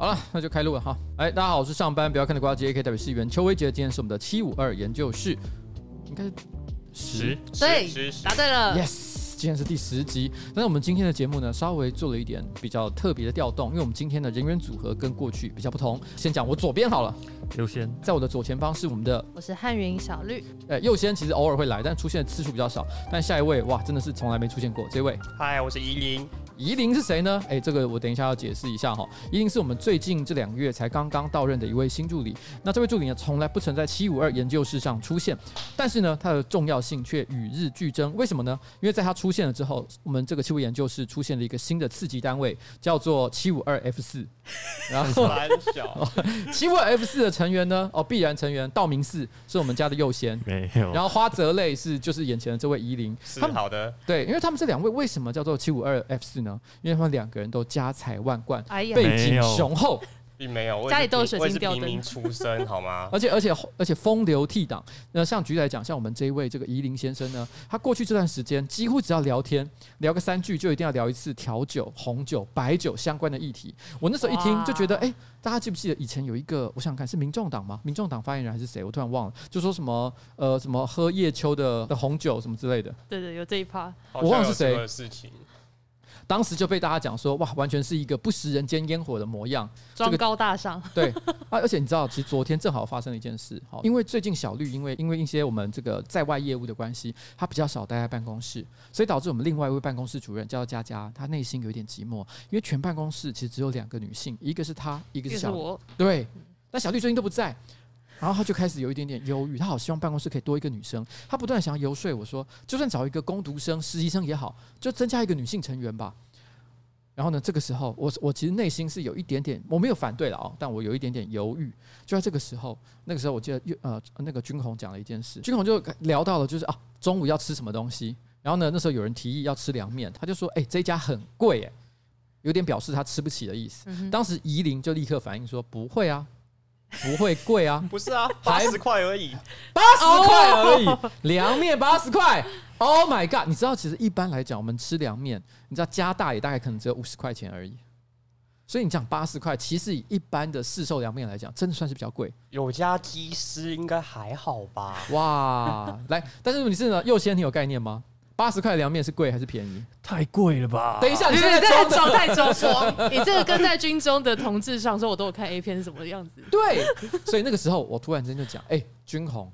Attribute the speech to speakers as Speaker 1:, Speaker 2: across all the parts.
Speaker 1: 好了，那就开录了哈。哎，大家好，我是上班不要看的瓜机 AK 代表是员邱威杰，今天是我们的七五二研究室，应该是十，
Speaker 2: 对，答对了
Speaker 1: ，yes。今天是第十集，但是我们今天的节目呢，稍微做了一点比较特别的调动，因为我们今天的人员组合跟过去比较不同。先讲我左边好了，
Speaker 3: 优先，
Speaker 1: 在我的左前方是我们的，
Speaker 2: 我是汉云小绿。
Speaker 1: 哎，优先其实偶尔会来，但出现的次数比较少。但下一位哇，真的是从来没出现过，这位，
Speaker 4: 嗨，我是依林。
Speaker 1: 宜林是谁呢？哎，这个我等一下要解释一下哈。夷陵是我们最近这两个月才刚刚到任的一位新助理。那这位助理呢，从来不曾在七五二研究室上出现，但是呢，他的重要性却与日俱增。为什么呢？因为在他出现了之后，我们这个七五研究室出现了一个新的次级单位，叫做七五二 F 四。然后，七五二 F 四的成员呢，哦，必然成员道明寺是我们家的右贤，
Speaker 3: 没有。
Speaker 1: 然后花泽类是就是眼前的这位宜林，
Speaker 4: 是好的。
Speaker 1: 对，因为他们这两位为什么叫做七五二 F 四呢？因为他们两个人都家财万贯，
Speaker 2: 哎，
Speaker 1: 背景雄厚。
Speaker 4: 并没有，
Speaker 2: 家里都有水晶吊灯，
Speaker 4: 平民出身好吗？
Speaker 1: 而且而且而且风流倜傥。那像举例来讲，像我们这一位这个宜林先生呢，他过去这段时间几乎只要聊天聊个三句，就一定要聊一次调酒、红酒、白酒相关的议题。我那时候一听就觉得，哎、欸，大家记不记得以前有一个，我想想看是民众党吗？民众党发言人还是谁？我突然忘了，就说什么呃什么喝叶秋的的红酒什么之类的。
Speaker 2: 对对，有这一趴，
Speaker 1: 我忘了是谁。当时就被大家讲说，哇，完全是一个不食人间烟火的模样，
Speaker 2: 装高大上。
Speaker 1: 对啊，而且你知道，其实昨天正好发生了一件事，好，因为最近小绿因为因为一些我们这个在外业务的关系，他比较少待在办公室，所以导致我们另外一位办公室主任叫佳佳，她内心有点寂寞，因为全办公室其实只有两个女性，一个是她，一个是小绿。对，但小绿最近都不在。然后他就开始有一点点忧郁，他好希望办公室可以多一个女生，他不断想要游说我说，就算找一个工读生、实习生也好，就增加一个女性成员吧。然后呢，这个时候我我其实内心是有一点点，我没有反对了哦，但我有一点点犹豫。就在这个时候，那个时候我记得呃那个军红讲了一件事，军红就聊到了就是啊中午要吃什么东西。然后呢，那时候有人提议要吃凉面，他就说哎这家很贵哎，有点表示他吃不起的意思。当时宜林就立刻反应说不会啊。不会贵啊，
Speaker 4: 不是啊，八十块而已，
Speaker 1: 八十块而已，凉面八十块，Oh my god！你知道其实一般来讲，我们吃凉面，你知道加大也大概可能只有五十块钱而已，所以你讲八十块，其实以一般的市售凉面来讲，真的算是比较贵。
Speaker 4: 有加鸡丝应该还好吧？
Speaker 1: 哇，来，但是你是呢，右先你有概念吗？八十块凉面是贵还是便宜？
Speaker 3: 太贵了吧！
Speaker 1: 等一下，你现在
Speaker 2: 在装太装装，你这个跟在军中的同志上说，我都有看 A 片是什么样子。
Speaker 1: 对，所以那个时候我突然间就讲，哎、欸，军红，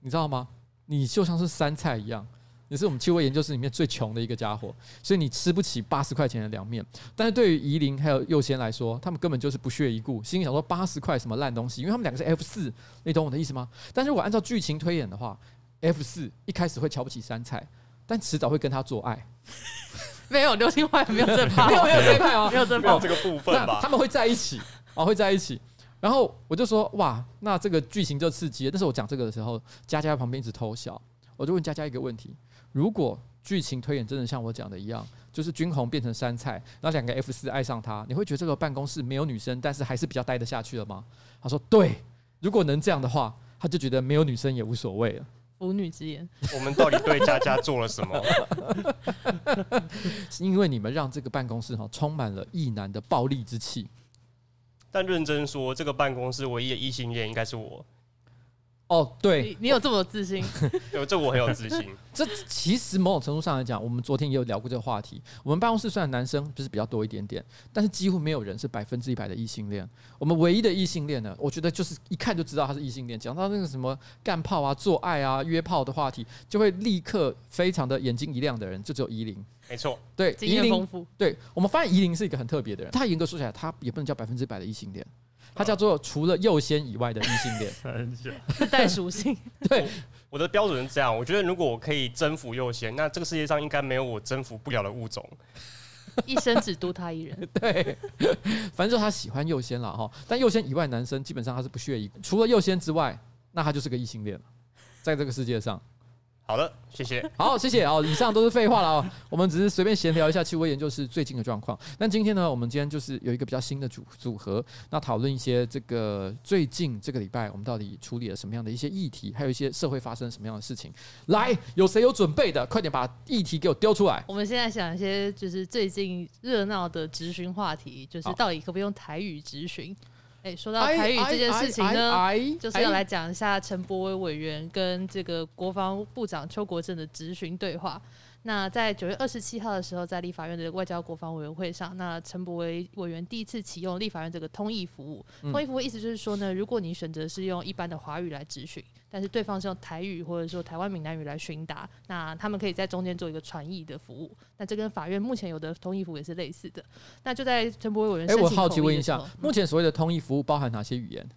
Speaker 1: 你知道吗？你就像是杉菜一样，你是我们七位研究室里面最穷的一个家伙，所以你吃不起八十块钱的凉面。但是对于夷陵还有右贤来说，他们根本就是不屑一顾，心里想说八十块什么烂东西，因为他们两个是 F 四，你懂我的意思吗？但是如果按照剧情推演的话，F 四一开始会瞧不起杉菜。但迟早会跟他做爱，
Speaker 2: 没有流星花园没有这派，
Speaker 1: 没有没有这派哦，
Speaker 2: 没有这
Speaker 4: 派这个部分吧？
Speaker 1: 他们会在一起啊，会在一起。然后我就说哇，那这个剧情就刺激了。但是我讲这个的时候，佳佳在旁边一直偷笑。我就问佳佳一个问题：如果剧情推演真的像我讲的一样，就是军红变成杉菜，然后两个 F 四爱上他，你会觉得这个办公室没有女生，但是还是比较待得下去了吗？他说对，如果能这样的话，他就觉得没有女生也无所谓了。
Speaker 2: 腐女之言，
Speaker 4: 我们到底对佳佳做了什么？
Speaker 1: 是 因为你们让这个办公室哈充满了异男的暴力之气。
Speaker 4: 但认真说，这个办公室唯一的异性恋应该是我。
Speaker 1: 哦，对
Speaker 2: 你，你有这么自信？
Speaker 4: 有，这我很有自信。
Speaker 1: 这其实某种程度上来讲，我们昨天也有聊过这个话题。我们办公室虽然男生就是比较多一点点，但是几乎没有人是百分之一百的异性恋。我们唯一的异性恋呢，我觉得就是一看就知道他是异性恋。讲到那个什么干炮啊、做爱啊、约炮的话题，就会立刻非常的眼睛一亮的人，就只有依林。
Speaker 4: 没错，
Speaker 1: 对，
Speaker 2: 经验丰富。
Speaker 1: 对，我们发现依林是一个很特别的人。他严格说起来，他也不能叫百分之百的异性恋。他叫做除了右先以外的异性恋，
Speaker 2: 自带属性。
Speaker 1: 对，
Speaker 4: 我的标准是这样。我觉得如果我可以征服右先，那这个世界上应该没有我征服不了的物种。
Speaker 2: 一生只独他一人。
Speaker 1: 对，反正就他喜欢右先了哈。但右先以外男生基本上他是不屑一顾。除了右先之外，那他就是个异性恋了，在这个世界上。
Speaker 4: 好的，谢谢。
Speaker 1: 好，谢谢。好，以上都是废话了啊。我们只是随便闲聊一下企鹅研究室最近的状况。那今天呢，我们今天就是有一个比较新的组组合，那讨论一些这个最近这个礼拜我们到底处理了什么样的一些议题，还有一些社会发生什么样的事情。来，有谁有准备的？快点把议题给我丢出来。
Speaker 2: 我们现在想一些就是最近热闹的质询话题，就是到底可不可以用台语质询？哎，说到台语这件事情呢，就是要来讲一下陈柏伟委员跟这个国防部长邱国正的质询对话。那在九月二十七号的时候，在立法院的外交国防委员会上，那陈柏惟委员第一次启用立法院这个通译服务。通译服务意思就是说呢，如果你选择是用一般的华语来咨询，但是对方是用台语或者说台湾闽南语来询答，那他们可以在中间做一个传译的服务。那这跟法院目前有的通译服务也是类似的。那就在陈柏惟委员，哎，
Speaker 1: 我好奇问一下，目前所谓的通译服务包含哪些语言？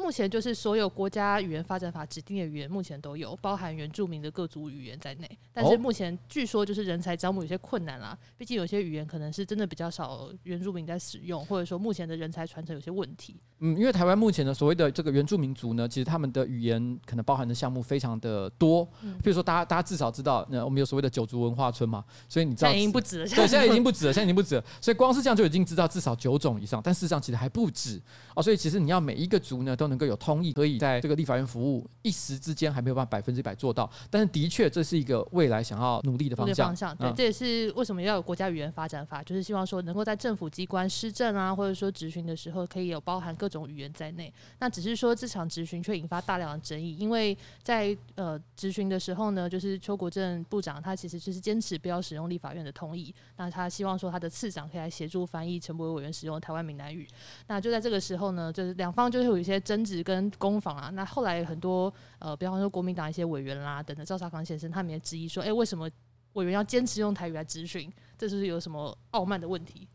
Speaker 2: 目前就是所有国家语言发展法指定的语言，目前都有包含原住民的各族语言在内。但是目前据说就是人才招募有些困难啦，毕竟有些语言可能是真的比较少原住民在使用，或者说目前的人才传承有些问题。
Speaker 1: 嗯，因为台湾目前的所谓的这个原住民族呢，其实他们的语言可能包含的项目非常的多。嗯，譬如说大家大家至少知道，那我们有所谓的九族文化村嘛，所以你知道
Speaker 2: 现在已经不止了。
Speaker 1: 对，现在已经不止了，现在已经不止了。所以光是这样就已经知道至少九种以上，但事实上其实还不止哦。所以其实你要每一个族呢都能够有通译，可以在这个立法院服务，一时之间还没有办法百分之百做到。但是的确这是一个未来想要努力的方向。
Speaker 2: 方向对，嗯，这也是为什么要有国家语言发展法，就是希望说能够在政府机关施政啊，或者说执行的时候，可以有包含各种语言在内。那只是说这场执行却引发大量的争议，因为在呃执行的时候呢，就是邱国正部长他其实就是坚持不要使用立法院的通译，那他希望说他的次长可以来协助翻译陈柏伟委员使用台湾闽南语。那就在这个时候呢，就是两方就会有一些争执跟攻防啊。那后来很多呃，比方说国民党一些委员啦等等，赵少康先生他们也质疑说，哎、为什么委员要坚持用台语来咨询？这是有什么傲慢的问题？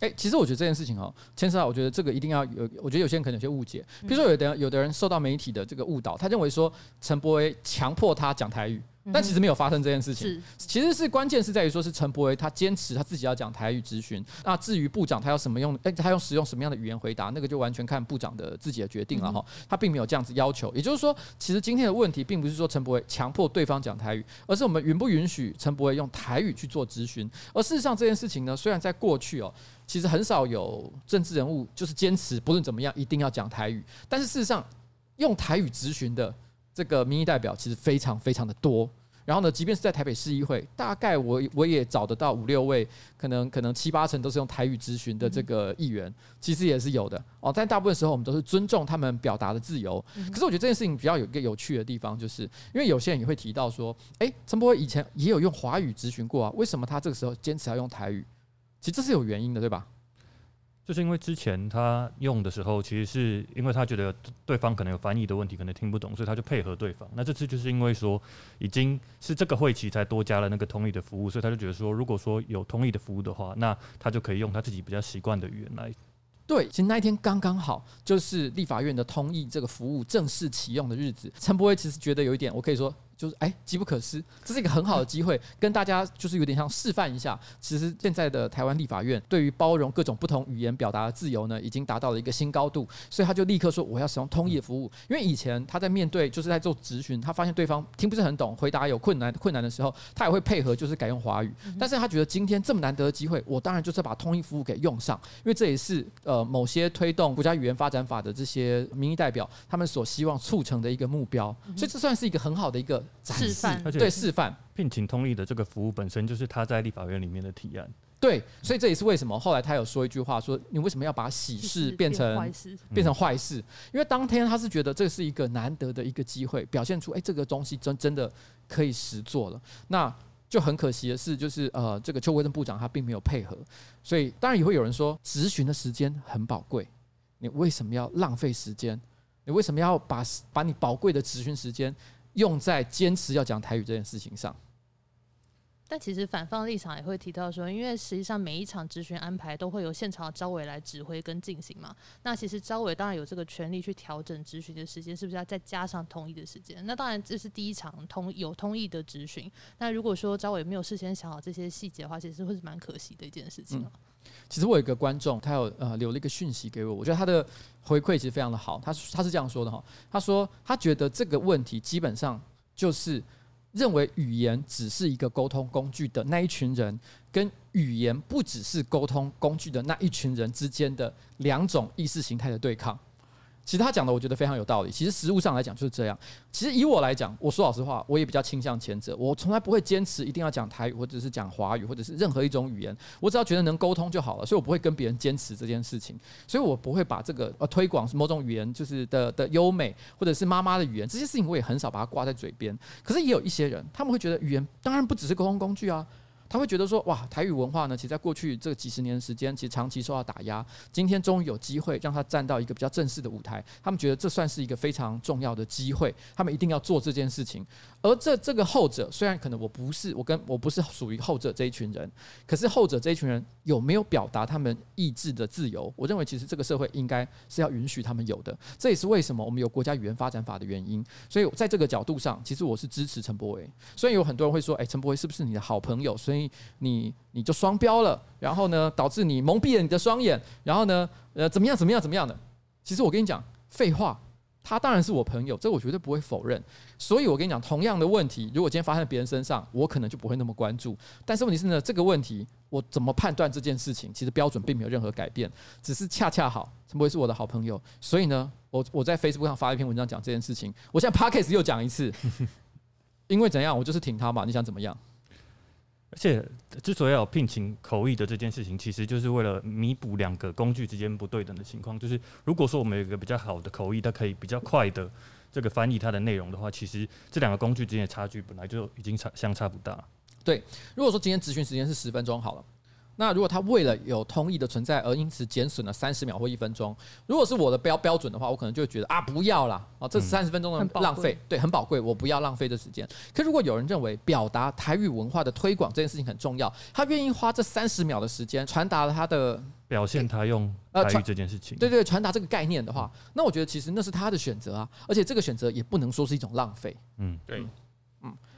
Speaker 1: 哎、其实我觉得这件事情哦，牵涉到我觉得这个一定要有，我觉得有些人可能有些误解。比如说，有的有的人受到媒体的这个误导，他认为说陈柏威强迫他讲台语。但其实没有发生这件事情，是其实是关键是在于说是陈柏维他坚持他自己要讲台语咨询。那至于部长他要什么用，哎，他用使用什么样的语言回答，那个就完全看部长的自己的决定了哈。他并没有这样子要求，也就是说，其实今天的问题并不是说陈柏维强迫对方讲台语，而是我们允不允许陈柏维用台语去做咨询。而事实上这件事情呢，虽然在过去哦，其实很少有政治人物就是坚持不论怎么样一定要讲台语，但是事实上用台语咨询的。这个民意代表其实非常非常的多，然后呢，即便是在台北市议会，大概我我也找得到五六位，可能可能七八成都是用台语咨询的这个议员，其实也是有的哦。但大部分时候我们都是尊重他们表达的自由。可是我觉得这件事情比较有一个有趣的地方，就是因为有些人也会提到说，诶，陈柏惟以前也有用华语咨询过啊，为什么他这个时候坚持要用台语？其实这是有原因的，对吧？
Speaker 3: 就是因为之前他用的时候，其实是因为他觉得对方可能有翻译的问题，可能听不懂，所以他就配合对方。那这次就是因为说已经是这个会期才多加了那个通译的服务，所以他就觉得说，如果说有通译的服务的话，那他就可以用他自己比较习惯的语言来。
Speaker 1: 对，其实那一天刚刚好，就是立法院的通译这个服务正式启用的日子。陈柏威其实觉得有一点，我可以说。就是哎，机不可失，这是一个很好的机会，跟大家就是有点像示范一下。其实现在的台湾立法院对于包容各种不同语言表达的自由呢，已经达到了一个新高度。所以他就立刻说我要使用通译服务，因为以前他在面对就是在做咨询，他发现对方听不是很懂，回答有困难困难的时候，他也会配合就是改用华语。但是他觉得今天这么难得的机会，我当然就是把通译服务给用上，因为这也是呃某些推动国家语言发展法的这些民意代表他们所希望促成的一个目标。所以这算是一个很好的一个示范。对，示范
Speaker 3: 聘请通力的这个服务本身就是他在立法院里面的提案。
Speaker 1: 对，所以这也是为什么后来他有说一句话，说你为什么要把喜事变成坏事？变成坏事？因为当天他是觉得这是一个难得的一个机会，表现出哎这个东西真真的可以实做了。那就很可惜的是，就是呃这个邱国正部长他并没有配合，所以当然也会有人说质询的时间很宝贵，你为什么要浪费时间？你为什么要把把你宝贵的质询时间？用在坚持要讲台语这件事情上，
Speaker 2: 但其实反方立场也会提到说，因为实际上每一场质询安排都会由现场的招委来指挥跟进行嘛。那其实招委当然有这个权利去调整质询的时间，是不是要再加上同意的时间？那当然这是第一场通有通意的质询。那如果说招委没有事先想好这些细节的话，其实会是蛮可惜的一件事情。嗯
Speaker 1: 其实我有一个观众，他有呃留了一个讯息给我，我觉得他的回馈其实非常的好。他他是这样说的哈，他说他觉得这个问题基本上就是认为语言只是一个沟通工具的那一群人，跟语言不只是沟通工具的那一群人之间的两种意识形态的对抗。其实他讲的，我觉得非常有道理。其实实务上来讲就是这样。其实以我来讲，我说老实话，我也比较倾向前者。我从来不会坚持一定要讲台语，或者是讲华语，或者是任何一种语言。我只要觉得能沟通就好了，所以我不会跟别人坚持这件事情。所以我不会把这个呃推广某种语言就是的的优美，或者是妈妈的语言这些事情，我也很少把它挂在嘴边。可是也有一些人，他们会觉得语言当然不只是沟通工具啊。他会觉得说，哇，台语文化呢，其实在过去这几十年的时间，其实长期受到打压。今天终于有机会让他站到一个比较正式的舞台，他们觉得这算是一个非常重要的机会，他们一定要做这件事情。而这这个后者，虽然可能我不是我跟我不是属于后者这一群人，可是后者这一群人有没有表达他们意志的自由？我认为其实这个社会应该是要允许他们有的。这也是为什么我们有国家语言发展法的原因。所以在这个角度上，其实我是支持陈柏惟。虽然有很多人会说，哎，陈柏惟是不是你的好朋友？所以你你就双标了，然后呢，导致你蒙蔽了你的双眼，然后呢，呃，怎么样怎么样怎么样的？其实我跟你讲，废话。他当然是我朋友，这我绝对不会否认。所以我跟你讲，同样的问题，如果今天发生在别人身上，我可能就不会那么关注。但是问题是呢，这个问题我怎么判断这件事情，其实标准并没有任何改变，只是恰恰好陈柏是我的好朋友，所以呢，我我在 Facebook 上发了一篇文章讲这件事情。我现在 Podcast 又讲一次，因为怎样，我就是挺他嘛。你想怎么样？
Speaker 3: 而且，之所以要聘请口译的这件事情，其实就是为了弥补两个工具之间不对等的情况。就是如果说我们有一个比较好的口译，它可以比较快的这个翻译它的内容的话，其实这两个工具之间的差距本来就已经差相差不大。
Speaker 1: 对，如果说今天咨询时间是十分钟好了。那如果他为了有通译的存在而因此减损了三十秒或一分钟，如果是我的标标准的话，我可能就会觉得啊，不要啦，啊，这三十分钟的浪费，对，很宝贵，我不要浪费这时间。可如果有人认为表达台语文化的推广这件事情很重要，他愿意花这三十秒的时间传达了他的
Speaker 3: 表现，他用台语这件事情，
Speaker 1: 对对，传达这个概念的话，那我觉得其实那是他的选择啊，而且这个选择也不能说是一种浪费，
Speaker 3: 嗯，
Speaker 2: 对。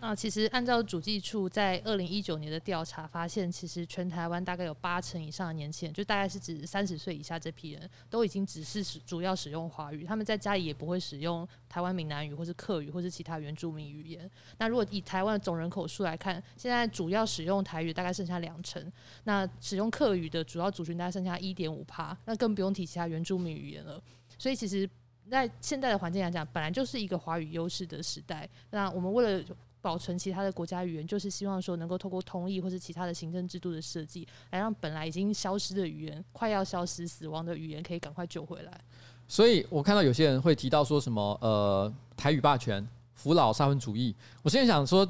Speaker 2: 那其实按照主计处在二零一九年的调查发现，其实全台湾大概有八成以上的年轻人，就大概是指三十岁以下这批人，都已经只是主要使用华语，他们在家里也不会使用台湾闽南语或是客语或是其他原住民语言。那如果以台湾的总人口数来看，现在主要使用台语大概剩下两成，那使用客语的主要族群大概剩下一点五趴，那更不用提其他原住民语言了。所以其实。在现在的环境来讲，本来就是一个华语优势的时代。那我们为了保存其他的国家语言，就是希望说能够透过通译或是其他的行政制度的设计，来让本来已经消失的语言、快要消失、死亡的语言，可以赶快救回来。
Speaker 1: 所以我看到有些人会提到说什么呃台语霸权、扶老沙文主义。我现在想说，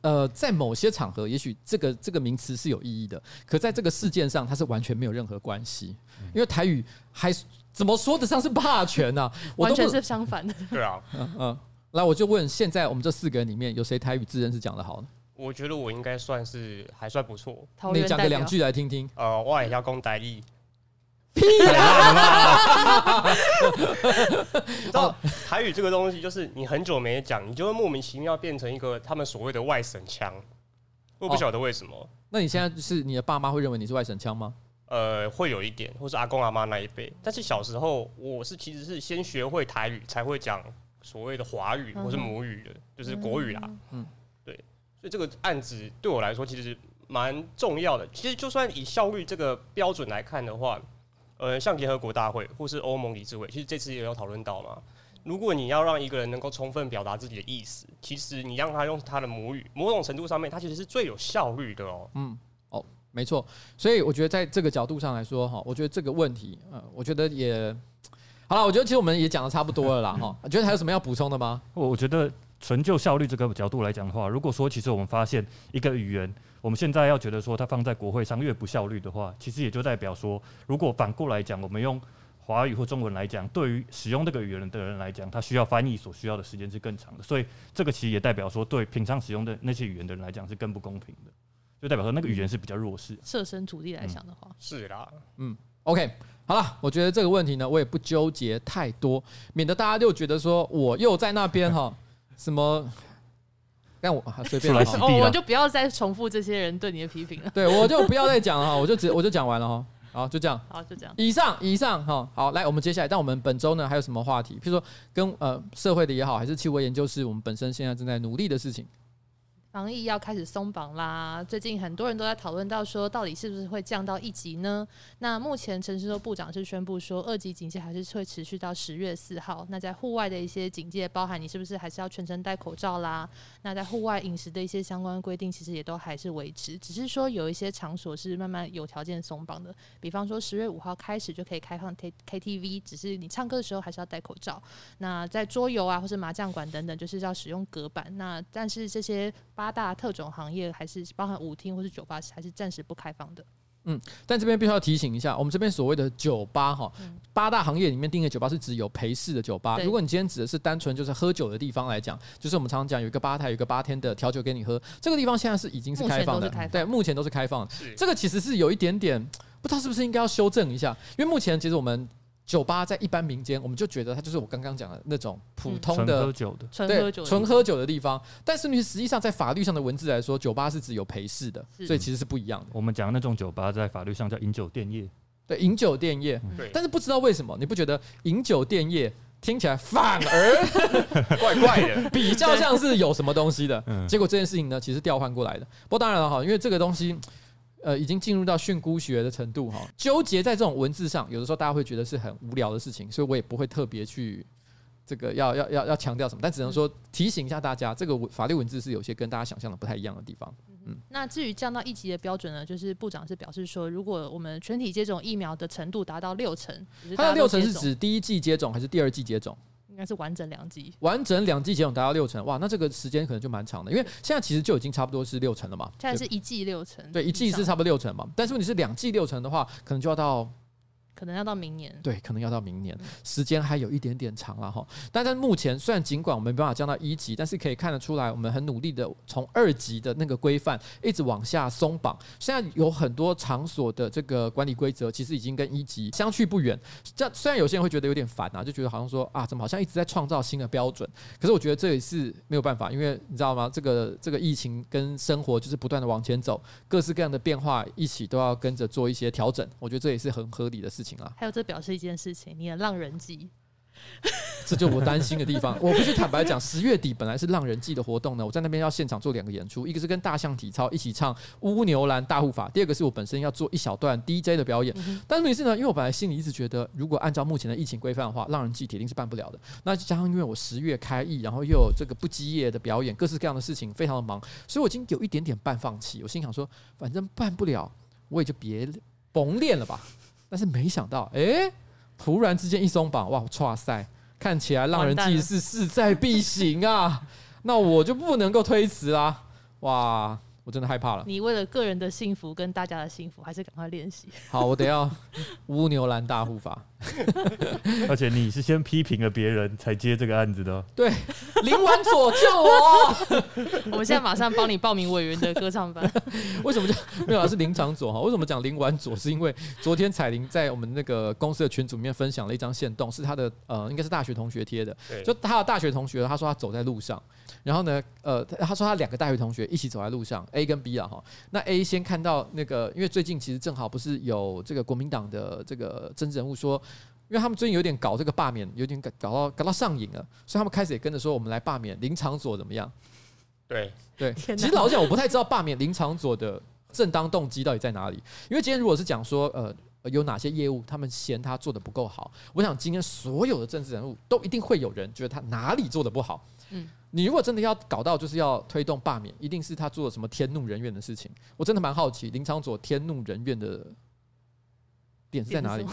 Speaker 1: 呃，在某些场合，也许这个这个名词是有意义的，可在这个事件上，它是完全没有任何关系，因为台语还。怎么说得上是霸权呢、啊？
Speaker 2: 完全是相反的。
Speaker 4: 对啊，
Speaker 1: 嗯嗯，来，我就问，现在我们这四个人里面有谁台语自认是讲得好呢？
Speaker 4: 我觉得我应该算是还算不错。
Speaker 1: 你讲个两句来听听。
Speaker 4: 呃，我也要讲台语。
Speaker 1: 屁啊！
Speaker 4: 你知道台语这个东西，就是你很久没讲，你就会莫名其妙变成一个他们所谓的外省腔。我不晓得为什么、哦。
Speaker 1: 那你现在是你的爸妈会认为你是外省腔吗？
Speaker 4: 呃，会有一点，或是阿公阿妈那一辈。但是小时候，我是其实是先学会台语，才会讲所谓的华语或是母语的，就是国语啦。嗯，对。所以这个案子对我来说其实蛮重要的。其实就算以效率这个标准来看的话，呃，像联合国大会或是欧盟理事会，其实这次也有讨论到嘛。如果你要让一个人能够充分表达自己的意思，其实你让他用他的母语，某种程度上面，他其实是最有效率的哦。嗯。
Speaker 1: 没错，所以我觉得在这个角度上来说，哈，我觉得这个问题，呃，我觉得也好了。我觉得其实我们也讲的差不多了啦，哈。觉得还有什么要补充的吗？
Speaker 3: 我我觉得纯就效率这个角度来讲的话，如果说其实我们发现一个语言，我们现在要觉得说它放在国会上越不效率的话，其实也就代表说，如果反过来讲，我们用华语或中文来讲，对于使用这个语言的人来讲，他需要翻译所需要的时间是更长的。所以这个其实也代表说，对平常使用的那些语言的人来讲是更不公平的。就代表说那个语言是比较弱势。
Speaker 2: 设身处地来想的话，
Speaker 4: 是啦，
Speaker 1: 嗯，OK，好了，我觉得这个问题呢，我也不纠结太多，免得大家就觉得说我又在那边哈，什么，让我随便来
Speaker 2: 哦，我就不要再重复这些人对你的批评了。
Speaker 1: 对，我就不要再讲了哈，我就只我就讲完了哈，好，就这样，
Speaker 2: 好，就这样。
Speaker 1: 以上，以上哈，好，来，我们接下来，但我们本周呢还有什么话题？譬如说跟呃社会的也好，还是气味研究室我们本身现在正在努力的事情。
Speaker 2: 防疫要开始松绑啦。最近很多人都在讨论到说，到底是不是会降到一级呢？那目前陈时中部长是宣布说，二级警戒还是会持续到十月四号。那在户外的一些警戒，包含你是不是还是要全程戴口罩啦？那在户外饮食的一些相关规定，其实也都还是维持，只是说有一些场所是慢慢有条件松绑的。比方说十月五号开始就可以开放 K K T V，只是你唱歌的时候还是要戴口罩。那在桌游啊，或是麻将馆等等，就是要使用隔板。那但是这些八大特种行业还是包含舞厅或是酒吧，还是暂时不开放的。
Speaker 1: 嗯，但这边必须要提醒一下，我们这边所谓的酒吧哈，八大行业里面定义的酒吧是指有陪侍的酒吧。如果你今天指的是单纯就是喝酒的地方来讲，就是我们常常讲有一个吧台，有一个八天的调酒给你喝，这个地方现在是已经是开放的，对，目前都是开放的。这个其实是有一点点不知道是不是应该要修正一下，因为目前其实我们。酒吧在一般民间，我们就觉得它就是我刚刚讲的那种普通的
Speaker 3: 纯喝酒的，
Speaker 1: 对，纯喝酒的地方。但是你实际上在法律上的文字来说，酒吧是指有陪侍的，所以其实是不一样的。
Speaker 3: 我们讲的那种酒吧在法律上叫饮酒店业，
Speaker 1: 对，饮酒店业。但是不知道为什么，你不觉得饮酒店业听起来反而
Speaker 4: 怪怪的，
Speaker 1: 比较像是有什么东西的？结果这件事情呢，其实调换过来的。不过当然了哈，因为这个东西。呃，已经进入到训诂学的程度哈，纠结在这种文字上，有的时候大家会觉得是很无聊的事情，所以我也不会特别去这个要要要要强调什么，但只能说提醒一下大家，这个法律文字是有些跟大家想象的不太一样的地方。嗯，
Speaker 2: 那至于降到一级的标准呢，就是部长是表示说，如果我们全体接种疫苗的程度达到六成，
Speaker 1: 它的六成是指第一季接种还是第二季接种？
Speaker 2: 应该是完整两季，
Speaker 1: 完整两季节目达到六成，哇，那这个时间可能就蛮长的，因为现在其实就已经差不多是六成了嘛。
Speaker 2: 现在是一季六成，
Speaker 1: 对，一季是差不多六成嘛。但是问题是两季六成的话，可能就要到。
Speaker 2: 可能要到明年，
Speaker 1: 对，可能要到明年，时间还有一点点长了哈。但在目前，虽然尽管我们没办法降到一级，但是可以看得出来，我们很努力的从二级的那个规范一直往下松绑。现在有很多场所的这个管理规则，其实已经跟一级相去不远。这虽然有些人会觉得有点烦啊，就觉得好像说啊，怎么好像一直在创造新的标准？可是我觉得这也是没有办法，因为你知道吗？这个这个疫情跟生活就是不断的往前走，各式各样的变化一起都要跟着做一些调整。我觉得这也是很合理的事情啊。
Speaker 2: 还有这表示。一件事情，你的浪人祭，
Speaker 1: 这就我担心的地方。我必须坦白讲，十月底本来是浪人祭的活动呢，我在那边要现场做两个演出，一个是跟大象体操一起唱《乌牛兰大护法》，第二个是我本身要做一小段 DJ 的表演。但是问题是呢，因为我本来心里一直觉得，如果按照目前的疫情规范的话，浪人祭铁定是办不了的。那加上因为我十月开议，然后又有这个不积业的表演，各式各样的事情非常的忙，所以我已经有一点点半放弃。我心想说，反正办不了，我也就别甭练了吧。但是没想到，哎、欸，突然之间一松绑，哇，哇塞，看起来让人祭是势在必行啊！那我就不能够推辞啦，哇！我真的害怕了。
Speaker 2: 你为了个人的幸福跟大家的幸福，还是赶快练习。
Speaker 1: 好，我等下乌牛兰大护法。
Speaker 3: 而且你是先批评了别人才接这个案子的喔。
Speaker 1: 对，林婉佐救我！
Speaker 2: 我们现在马上帮你报名委员的歌唱班。
Speaker 1: 为什么叫没有啊？是林长佐哈？为什么讲林婉佐？是因为昨天彩玲在我们那个公司的群组里面分享了一张线动，是他的呃，应该是大学同学贴的。就他的大学同学，他说他走在路上。然后呢，呃，他说他两个大学同学一起走在路上，A 跟 B 啊哈。那 A 先看到那个，因为最近其实正好不是有这个国民党的这个政治人物说，因为他们最近有点搞这个罢免，有点搞搞到搞到上瘾了，所以他们开始也跟着说，我们来罢免林长佐怎么样？
Speaker 4: 对
Speaker 1: 对，其实老实讲，我不太知道罢免林长佐的正当动机到底在哪里。因为今天如果是讲说，呃。有哪些业务他们嫌他做的不够好？我想今天所有的政治人物都一定会有人觉得他哪里做的不好。嗯，你如果真的要搞到就是要推动罢免，一定是他做了什么天怒人怨的事情。我真的蛮好奇林昶佐天怒人怨的点在哪里？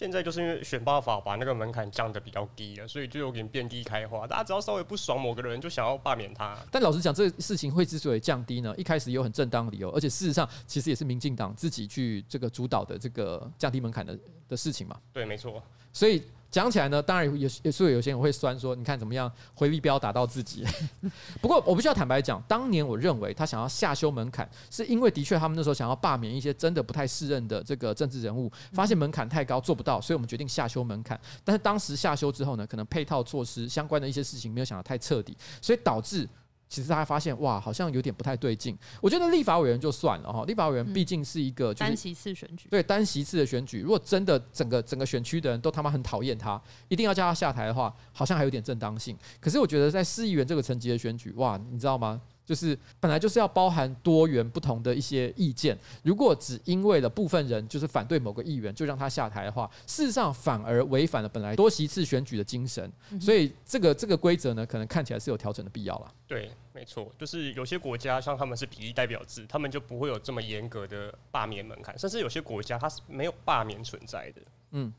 Speaker 4: 现在就是因为选罢法把那个门槛降得比较低了，所以就有点遍地开花。大家只要稍微不爽某个人，就想要罢免他。
Speaker 1: 但老实讲，这个事情会之所以降低呢，一开始有很正当的理由，而且事实上其实也是民进党自己去这个主导的这个降低门槛的的事情嘛。
Speaker 4: 对，没错。
Speaker 1: 所以。讲起来呢，当然也也是有些人会酸说，你看怎么样，回力镖打到自己。不过我必须要坦白讲，当年我认为他想要下修门槛，是因为的确他们那时候想要罢免一些真的不太适任的这个政治人物，发现门槛太高做不到，所以我们决定下修门槛。但是当时下修之后呢，可能配套措施相关的一些事情没有想得太彻底，所以导致。其实大家发现哇，好像有点不太对劲。我觉得立法委员就算了哈，立法委员毕竟是一个单
Speaker 2: 席次选举，
Speaker 1: 对单席次的选举。如果真的整个整个选区的人都他妈很讨厌他，一定要叫他下台的话，好像还有点正当性。可是我觉得在市议员这个层级的选举，哇，你知道吗？就是本来就是要包含多元不同的一些意见。如果只因为了部分人就是反对某个议员就让他下台的话，事实上反而违反了本来多席次选举的精神。所以这个这个规则呢，可能看起来是有调整的必要了。
Speaker 4: 对，没错，就是有些国家像他们是比例代表制，他们就不会有这么严格的罢免门槛，甚至有些国家它是没有罢免存在的。
Speaker 1: 嗯。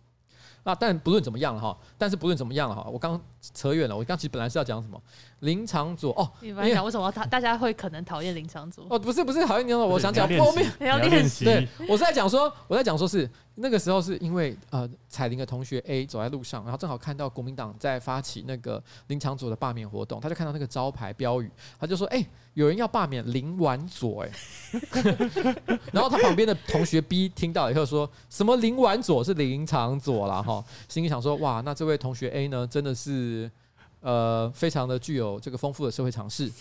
Speaker 1: 那但不论怎么样了哈，但是不论怎么样了哈，我刚扯远了。我刚其实本来是要讲什么林昶佐哦，
Speaker 2: 你本来讲为什么他大家会可能讨厌林昶佐？
Speaker 1: 哦，不是不是讨厌林昶佐，我想讲后面
Speaker 2: 你要练习。
Speaker 1: 对，我是在讲说，我在讲说是那个时候是因为呃彩玲的同学 A 走在路上，然后正好看到国民党在发起那个林昶佐的罢免活动，他就看到那个招牌标语，他就说：“哎、欸，有人要罢免林婉佐。”哎，然后他旁边的同学 B 听到以后说什么林婉佐是林昶佐啦哈，心里想说：“哇，那这位同学 A 呢，真的是。”呃，非常的具有这个丰富的社会常识。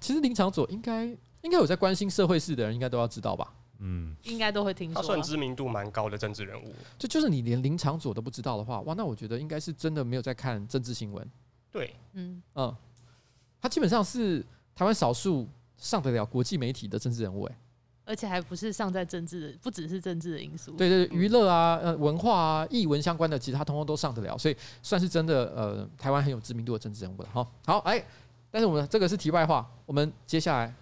Speaker 1: 其实林长佐应该应该有在关心社会事的人，应该都要知道吧？
Speaker 3: 嗯，
Speaker 2: 应该都会听说。
Speaker 4: 他算知名度蛮高的政治人物。
Speaker 1: 就就是你连林长佐都不知道的话，哇，那我觉得应该是真的没有在看政治新闻。
Speaker 4: 对，
Speaker 2: 嗯
Speaker 1: 嗯，他基本上是台湾少数上得了国际媒体的政治人物，哎。
Speaker 2: 而且还不是上在政治的，不只是政治的因素。
Speaker 1: 对对，娱乐啊、呃、文化啊、译文相关的，其实他通通都上得了，所以算是真的呃，台湾很有知名度的政治人物了。好，好，哎，但是我们这个是题外话，我们接下来。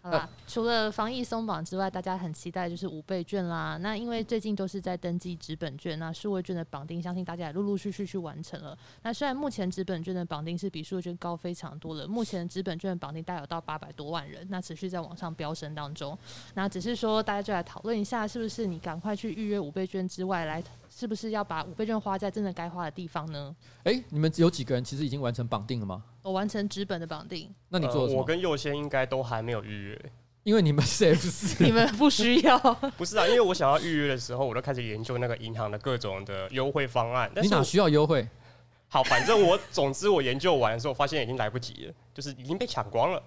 Speaker 2: 好啦，除了防疫松绑之外，大家很期待就是五倍券啦。那因为最近都是在登记纸本券，那数位券的绑定，相信大家也陆陆续续去完成了。那虽然目前纸本券的绑定是比数位券高非常多了，目前纸本券的绑定大概有到八百多万人，那持续在往上飙升当中。那只是说大家就来讨论一下，是不是你赶快去预约五倍券之外，来是不是要把五倍券花在真的该花的地方呢？
Speaker 1: 哎、欸，你们有几个人其实已经完成绑定了吗？
Speaker 2: 我完成纸本的绑定，
Speaker 1: 那你做什么？
Speaker 4: 我跟佑先应该都还没有预约，
Speaker 1: 因为你们 是 F 四，
Speaker 2: 你们不需要。
Speaker 4: 不是啊，因为我想要预约的时候，我都开始研究那个银行的各种的优惠方案。但是
Speaker 1: 你哪需要优惠？
Speaker 4: 好，反正我总之我研究完的时候，发现已经来不及了，就是已经被抢光了。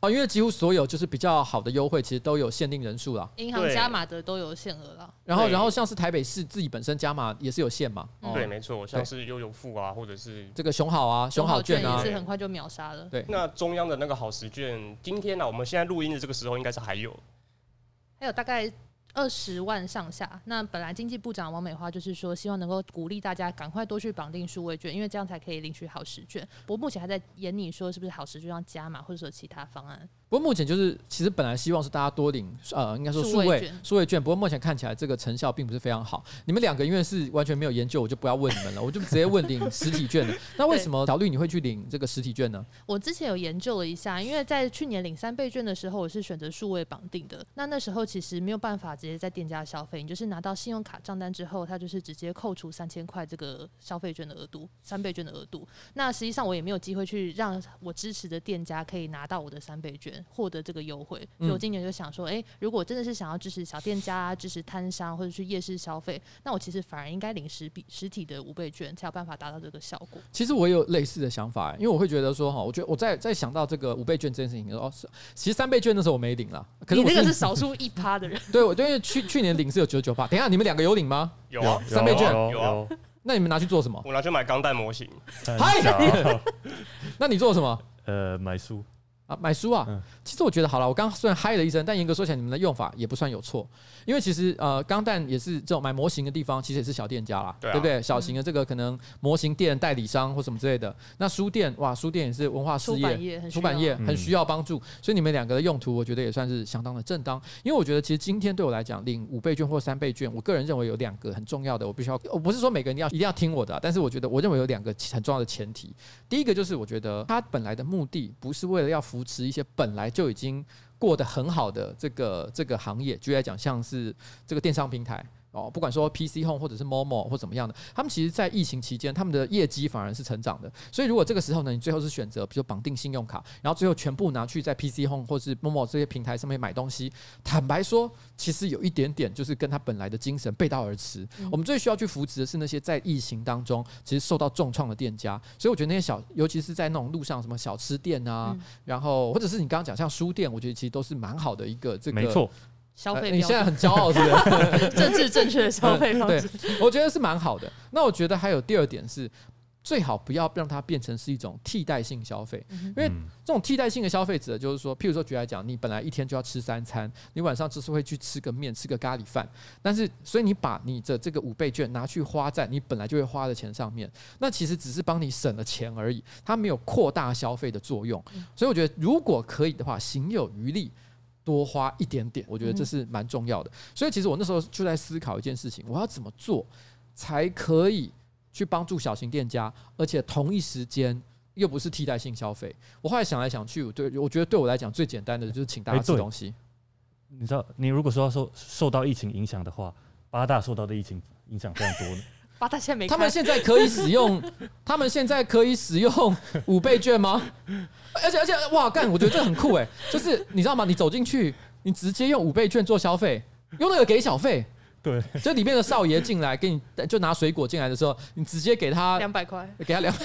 Speaker 1: 哦，因为几乎所有就是比较好的优惠，其实都有限定人数了。
Speaker 2: 银行加码的都有限额了。
Speaker 1: 然后，然后像是台北市自己本身加码也是有限嘛。
Speaker 4: 对，没错，像是悠游付啊，或者是
Speaker 1: 这个熊好啊，熊好券啊，
Speaker 2: 也是很快就秒杀了。
Speaker 1: 对，
Speaker 4: 那中央的那个好时券，今天呢、啊，我们现在录音的这个时候，应该是还有，
Speaker 2: 还有大概。二十万上下，那本来经济部长王美花就是说，希望能够鼓励大家赶快多去绑定数位券，因为这样才可以领取好时券。不过目前还在研拟说是不是好时券要加码，或者说其他方案。
Speaker 1: 不过目前就是，其实本来希望是大家多领，呃，应该说数位数位券。不过目前看起来这个成效并不是非常好。你们两个因为是完全没有研究，我就不要问你们了，我就直接问领实体券的。那为什么小绿你会去领这个实体券呢？
Speaker 2: 我之前有研究了一下，因为在去年领三倍券的时候，我是选择数位绑定的。那那时候其实没有办法直接在店家消费，你就是拿到信用卡账单之后，它就是直接扣除三千块这个消费券的额度，三倍券的额度。那实际上我也没有机会去让我支持的店家可以拿到我的三倍券，获得这个优。惠，所以我今年就想说，哎、欸，如果真的是想要支持小店家、支持摊商或者去夜市消费，那我其实反而应该领实比实体的五倍券，才有办法达到这个效果。
Speaker 1: 其实我也有类似的想法，因为我会觉得说，哈，我觉得我在在想到这个五倍券这件事情的时候，是其实三倍券的时候我没领了，可是我
Speaker 2: 你那个是少数一趴的人。
Speaker 1: 对，我因为去去年领是有九十九趴。等一下，你们两个有领吗？
Speaker 4: 有啊，
Speaker 1: 三倍券
Speaker 4: 有啊。
Speaker 1: 那你们拿去做什么？
Speaker 4: 我拿去买钢弹模型。
Speaker 1: 嗨，那你做什么？
Speaker 3: 呃，买书。
Speaker 1: 啊，买书啊！嗯、其实我觉得好了，我刚刚虽然嗨了一声，但严格说起来，你们的用法也不算有错。因为其实呃，钢弹也是这种买模型的地方，其实也是小店家啦，对，啊、对不对？小型的这个可能模型店代理商或什么之类的。那书店哇，书店也是文化事业，出版业很需要帮助，所以你们两个的用途，我觉得也算是相当的正当。因为我觉得其实今天对我来讲，领五倍券或三倍券，我个人认为有两个很重要的，我必须要，我不是说每个人要一定要听我的，但是我觉得我认为有两个很重要的前提。第一个就是我觉得它本来的目的不是为了要扶持一些本来就已经过得很好的这个这个行业，举例来讲，像是这个电商平台。哦，不管说 PC Home 或者是 Momo 或怎么样的，他们其实，在疫情期间，他们的业绩反而是成长的。所以，如果这个时候呢，你最后是选择，比如说绑定信用卡，然后最后全部拿去在 PC Home 或是 Momo 这些平台上面买东西，坦白说，其实有一点点就是跟他本来的精神背道而驰。我们最需要去扶持的是那些在疫情当中其实受到重创的店家。所以，我觉得那些小，尤其是在那种路上什么小吃店啊，然后或者是你刚刚讲像书店，我觉得其实都是蛮好的一个这个。
Speaker 3: 没错。
Speaker 2: 消费、呃，
Speaker 1: 你现在很骄傲是不是？
Speaker 2: 政治正确的消费方式，
Speaker 1: 对，我觉得是蛮好的。那我觉得还有第二点是，最好不要让它变成是一种替代性消费，因为这种替代性的消费者就是说，譬如说举来讲，你本来一天就要吃三餐，你晚上只是会去吃个面、吃个咖喱饭，但是所以你把你的这个五倍券拿去花在你本来就会花的钱上面，那其实只是帮你省了钱而已，它没有扩大消费的作用。所以我觉得如果可以的话，行有余力。多花一点点，我觉得这是蛮重要的。所以其实我那时候就在思考一件事情：我要怎么做才可以去帮助小型店家，而且同一时间又不是替代性消费。我后来想来想去，对，我觉得对我来讲最简单的就是请大家吃东西。
Speaker 3: 你知道，你如果说要受受到疫情影响的话，八大受到的疫情影响非常多。
Speaker 2: 八大现在没，
Speaker 1: 他们现在可以使用，他们现在可以使用五倍券吗？而且而且哇，干！我觉得这很酷哎，就是你知道吗？你走进去，你直接用五倍券做消费，用那个给小费。
Speaker 3: 对，
Speaker 1: 就里面的少爷进来给你，就拿水果进来的时候，你直接给他
Speaker 2: 两百块，
Speaker 1: 给他两百，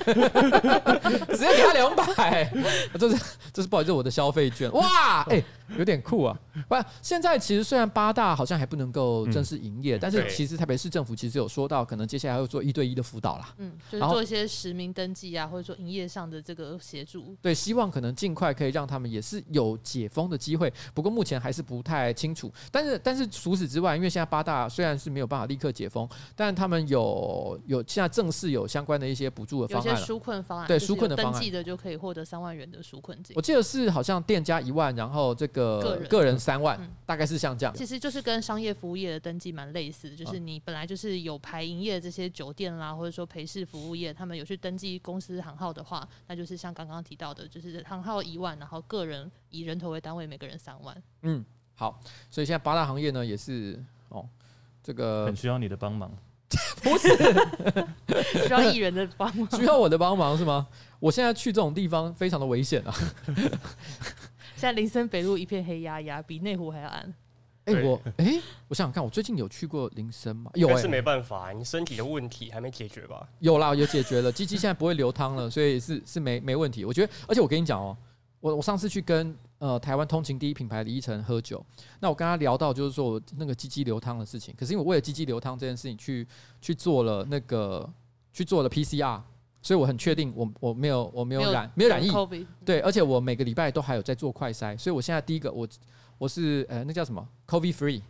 Speaker 1: 直接给他两百，这是这是不好意思，我的消费券，哇，哎、欸，有点酷啊！不，现在其实虽然八大好像还不能够正式营业，嗯、但是其实台北市政府其实有说到，可能接下来会做一对一的辅导啦，
Speaker 2: 嗯，就是做一些实名登记啊，或者说营业上的这个协助。
Speaker 1: 对，希望可能尽快可以让他们也是有解封的机会，不过目前还是不太清楚。但是但是除此之外，因为现在八大虽然是没有办法立刻解封，但他们有有现在正式有相关的一些补助的方案，
Speaker 2: 有些纾困方案，
Speaker 1: 对纾困的方案，
Speaker 2: 登记的就可以获得三万元的纾困金。
Speaker 1: 我记得是好像店家一万，然后这个个人三万，嗯、大概是像这样。
Speaker 2: 其实就是跟商业服务业的登记蛮类似的，就是你本来就是有牌营业这些酒店啦，或者说陪侍服务业，他们有去登记公司行号的话，那就是像刚刚提到的，就是行号一万，然后个人以人头为单位，每个人三万。
Speaker 1: 嗯，好，所以现在八大行业呢也是哦。这个
Speaker 3: 很需要你的帮忙，
Speaker 1: 不是
Speaker 2: 需要艺人的帮忙，
Speaker 1: 需要我的帮忙是吗？我现在去这种地方非常的危险啊！
Speaker 2: 现在林森北路一片黑压压，比内湖还要暗。
Speaker 1: 哎、欸，我哎、欸，我想想看，我最近有去过林森吗？有、欸，
Speaker 4: 是没办法，你身体的问题还没解决吧？
Speaker 1: 有啦，有解决了，鸡鸡现在不会流汤了，所以是是没没问题。我觉得，而且我跟你讲哦、喔，我我上次去跟。呃，台湾通勤第一品牌李依晨喝酒，那我跟他聊到就是说我那个鸡鸡流汤的事情，可是因为我为了鸡鸡流汤这件事情去去做了那个去做了 PCR，所以我很确定我我没有我没有染没有，染疫。对，而且我每个礼拜都还有在做快筛，所以我现在第一个我我是呃那叫什么？COVID free。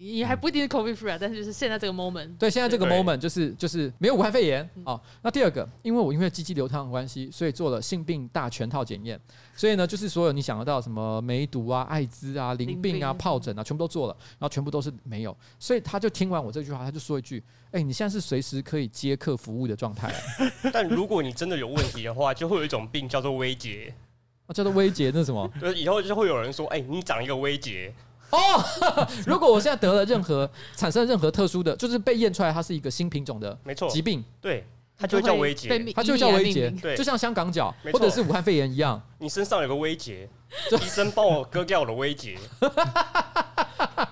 Speaker 2: 你还不一定是 COVID free 啊，但是就是现在这个 moment，
Speaker 1: 对，现在这个 moment 就是就是没有武汉肺炎哦。那第二个，因为我因为鸡鸡流淌的关系，所以做了性病大全套检验，所以呢，就是所有你想得到什么梅毒啊、艾滋啊、淋病啊、疱疹啊，全部都做了，然后全部都是没有。所以他就听完我这句话，他就说一句：“哎，你现在是随时可以接客服务的状态。”
Speaker 4: 但如果你真的有问题的话，就会有一种病叫做威杰，
Speaker 1: 叫做威杰，那什么？
Speaker 4: 就是以后就会有人说：“哎，你长一个威杰。”
Speaker 1: 哦，如果我现在得了任何产生任何特殊的，就是被验出来它是一个新品种的，没错，疾病，
Speaker 4: 对，它就会叫威杰，
Speaker 1: 它就会叫危杰，对，就像香港脚或者是武汉肺炎一样，
Speaker 4: 你身上有个威杰，医生帮我割掉我的威杰，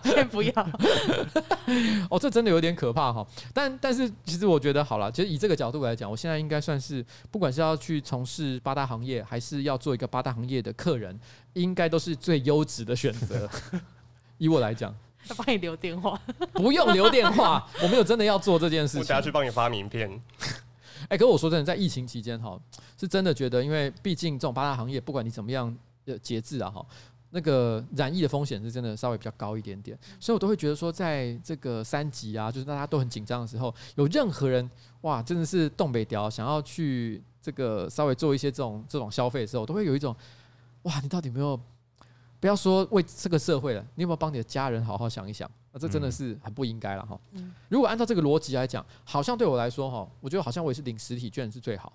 Speaker 2: 先不要，
Speaker 1: 哦，这真的有点可怕哈，但但是其实我觉得好了，其实以这个角度来讲，我现在应该算是不管是要去从事八大行业，还是要做一个八大行业的客人。应该都是最优质的选择。以我来讲，
Speaker 2: 他帮你留电话，
Speaker 1: 不用留电话，我没有真的要做这件事情。我
Speaker 4: 等下去帮你发名片。
Speaker 1: 哎、欸，可是我说真的，在疫情期间哈，是真的觉得，因为毕竟这种八大行业，不管你怎么样呃节制啊哈，那个染疫的风险是真的稍微比较高一点点，所以我都会觉得说，在这个三级啊，就是大家都很紧张的时候，有任何人哇，真的是东北调想要去这个稍微做一些这种这种消费的时候，都会有一种。哇，你到底有没有？不要说为这个社会了，你有没有帮你的家人好好想一想？那这真的是很不应该了哈。嗯、如果按照这个逻辑来讲，好像对我来说哈，我觉得好像我也是领实体券是最好。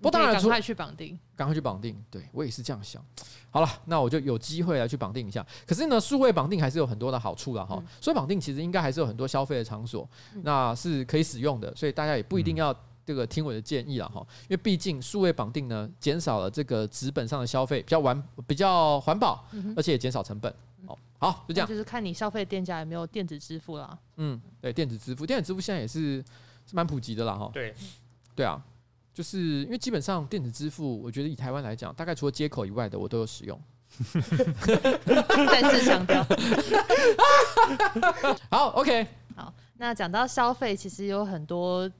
Speaker 1: 不过当然，
Speaker 2: 赶快去绑定，
Speaker 1: 赶快去绑定。对我也是这样想。好了，那我就有机会来去绑定一下。可是呢，数位绑定还是有很多的好处了哈。所以绑定其实应该还是有很多消费的场所，那是可以使用的，所以大家也不一定要。这个听我的建议了哈，因为毕竟数位绑定呢，减少了这个纸本上的消费，比较环比较环保，而且也减少成本。好，好，就这样。
Speaker 2: 就是看你消费店家有没有电子支付啦。
Speaker 1: 嗯，对，电子支付，电子支付现在也是是蛮普及的啦哈。
Speaker 4: 对，
Speaker 1: 对啊，就是因为基本上电子支付，我觉得以台湾来讲，大概除了接口以外的，我都有使用。
Speaker 2: 再次强调。
Speaker 1: 好，OK。
Speaker 2: 好，那讲到消费，其实有很多。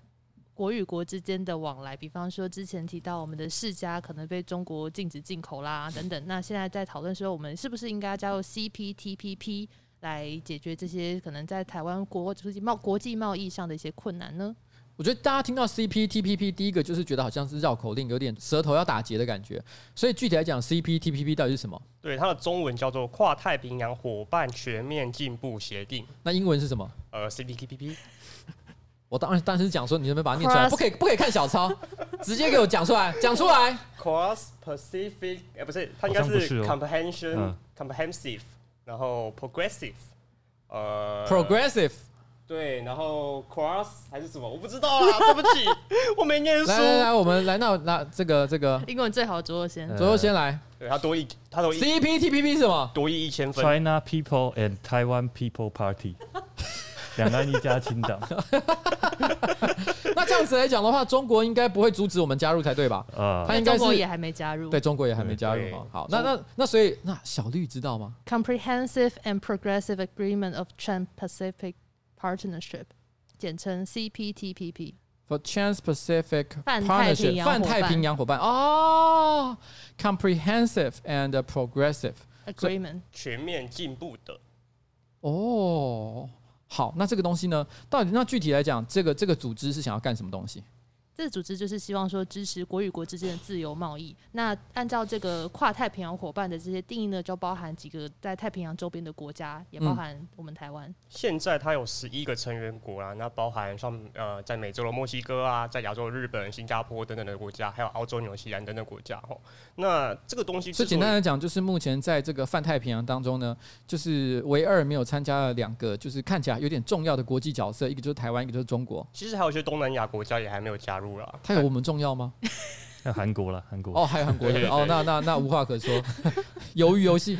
Speaker 2: 国与国之间的往来，比方说之前提到我们的世家可能被中国禁止进口啦等等，那现在在讨论说，我们是不是应该加入 CPTPP 来解决这些可能在台湾国际贸国际贸易上的一些困难呢？
Speaker 1: 我觉得大家听到 CPTPP，第一个就是觉得好像是绕口令，有点舌头要打结的感觉。所以具体来讲，CPTPP 到底是什么？
Speaker 4: 对，它的中文叫做跨太平洋伙伴全面进步协定。
Speaker 1: 那英文是什么？
Speaker 4: 呃，CPTPP。
Speaker 1: 我当然当时讲说，你能不能把它念出来？不可以，不可以看小抄，直接给我讲出来，讲出来。
Speaker 4: Cross Pacific，哎，不是，它应该是 Comprehension Comprehensive，然后 Progressive，呃
Speaker 1: ，Progressive，
Speaker 4: 对，然后 Cross 还是什么？我不知道啦，对不起，我没念书。
Speaker 1: 来来来，我们来那那这个这个
Speaker 2: 英文最好，左右先，
Speaker 1: 左右先来。
Speaker 4: 对他多一，他多一
Speaker 1: CPTPP 是什么？
Speaker 4: 多一一千分。
Speaker 3: China People and Taiwan People Party。两岸一家亲党，
Speaker 1: 那这样子来讲的话，中国应该不会阻止我们加入才对吧？
Speaker 2: 啊，他应该是也还没加入，
Speaker 1: 对，中国也还没加入嘛。好，那那那所以那小绿知道吗
Speaker 2: ？Comprehensive and Progressive Agreement of Trans-Pacific Partnership，简称 CPTPP。
Speaker 1: For Trans-Pacific Partnership，泛太平洋伙伴哦，Comprehensive and Progressive
Speaker 2: Agreement，
Speaker 4: 全面进步的
Speaker 1: 哦。好，那这个东西呢？到底那具体来讲，这个这个组织是想要干什么东西？
Speaker 2: 这个组织就是希望说支持国与国之间的自由贸易。那按照这个跨太平洋伙伴的这些定义呢，就包含几个在太平洋周边的国家，也包含我们台湾。嗯、
Speaker 4: 现在它有十一个成员国啊，那包含像呃，在美洲的墨西哥啊，在亚洲的日本、新加坡等等的国家，还有澳洲、纽西兰等等国家。吼，那这个东西，
Speaker 1: 最简单来讲，就是目前在这个泛太平洋当中呢，就是唯二没有参加了两个，就是看起来有点重要的国际角色，一个就是台湾，一个就是中国。
Speaker 4: 其实还有一些东南亚国家也还没有加入。
Speaker 1: 它有我们重要吗？
Speaker 3: 还 有韩国了，韩国
Speaker 1: 哦，还有韩国的哦，那那那无话可说，鱿鱼游戏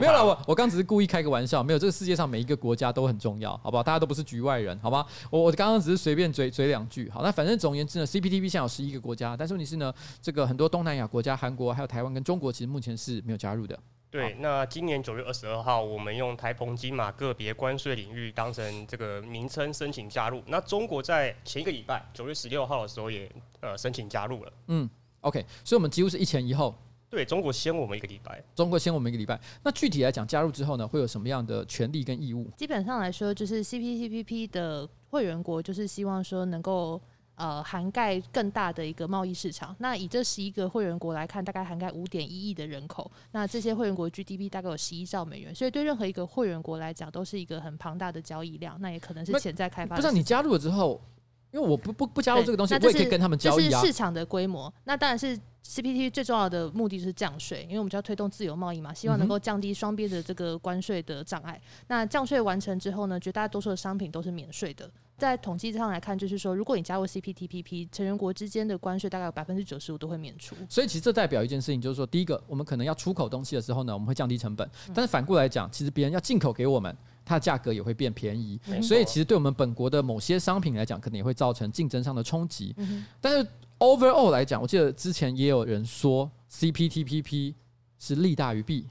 Speaker 1: 没有了，我我刚只是故意开个玩笑，没有，这个世界上每一个国家都很重要，好不好？大家都不是局外人，好吧？我我刚刚只是随便嘴嘴两句，好，那反正总而言之呢，CPTPP 现在有十一个国家，但是问题是呢，这个很多东南亚国家，韩国还有台湾跟中国，其实目前是没有加入的。
Speaker 4: 对，那今年九月二十二号，我们用台澎金马个别关税领域当成这个名称申请加入。那中国在前一个礼拜九月十六号的时候也呃申请加入了。
Speaker 1: 嗯，OK，所以我们几乎是一前一后。
Speaker 4: 对，中国先我们一个礼拜，
Speaker 1: 中国先我们一个礼拜。那具体来讲，加入之后呢，会有什么样的权利跟义务？
Speaker 2: 基本上来说，就是 CPTPP 的会员国就是希望说能够。呃，涵盖更大的一个贸易市场。那以这十一个会员国来看，大概涵盖五点一亿的人口。那这些会员国 GDP 大概有十一兆美元，所以对任何一个会员国来讲，都是一个很庞大的交易量。那也可能是潜在开发。
Speaker 1: 不是你加入了之后，因为我不不不加入这个东西，我也可以跟他们交易啊。
Speaker 2: 是市场的规模。那当然是 CPTPP 最重要的目的就是降税，因为我们就要推动自由贸易嘛，希望能够降低双边的这个关税的障碍。那降税完成之后呢，绝大多数的商品都是免税的。在统计上来看，就是说，如果你加入 CPTPP，成员国之间的关税大概有百分之九十五都会免除。
Speaker 1: 所以其实这代表一件事情，就是说，第一个，我们可能要出口东西的时候呢，我们会降低成本；但是反过来讲，其实别人要进口给我们，它的价格也会变便宜。所以其实对我们本国的某些商品来讲，可能也会造成竞争上的冲击。但是 overall 来讲，我记得之前也有人说 CPTPP 是利大于弊。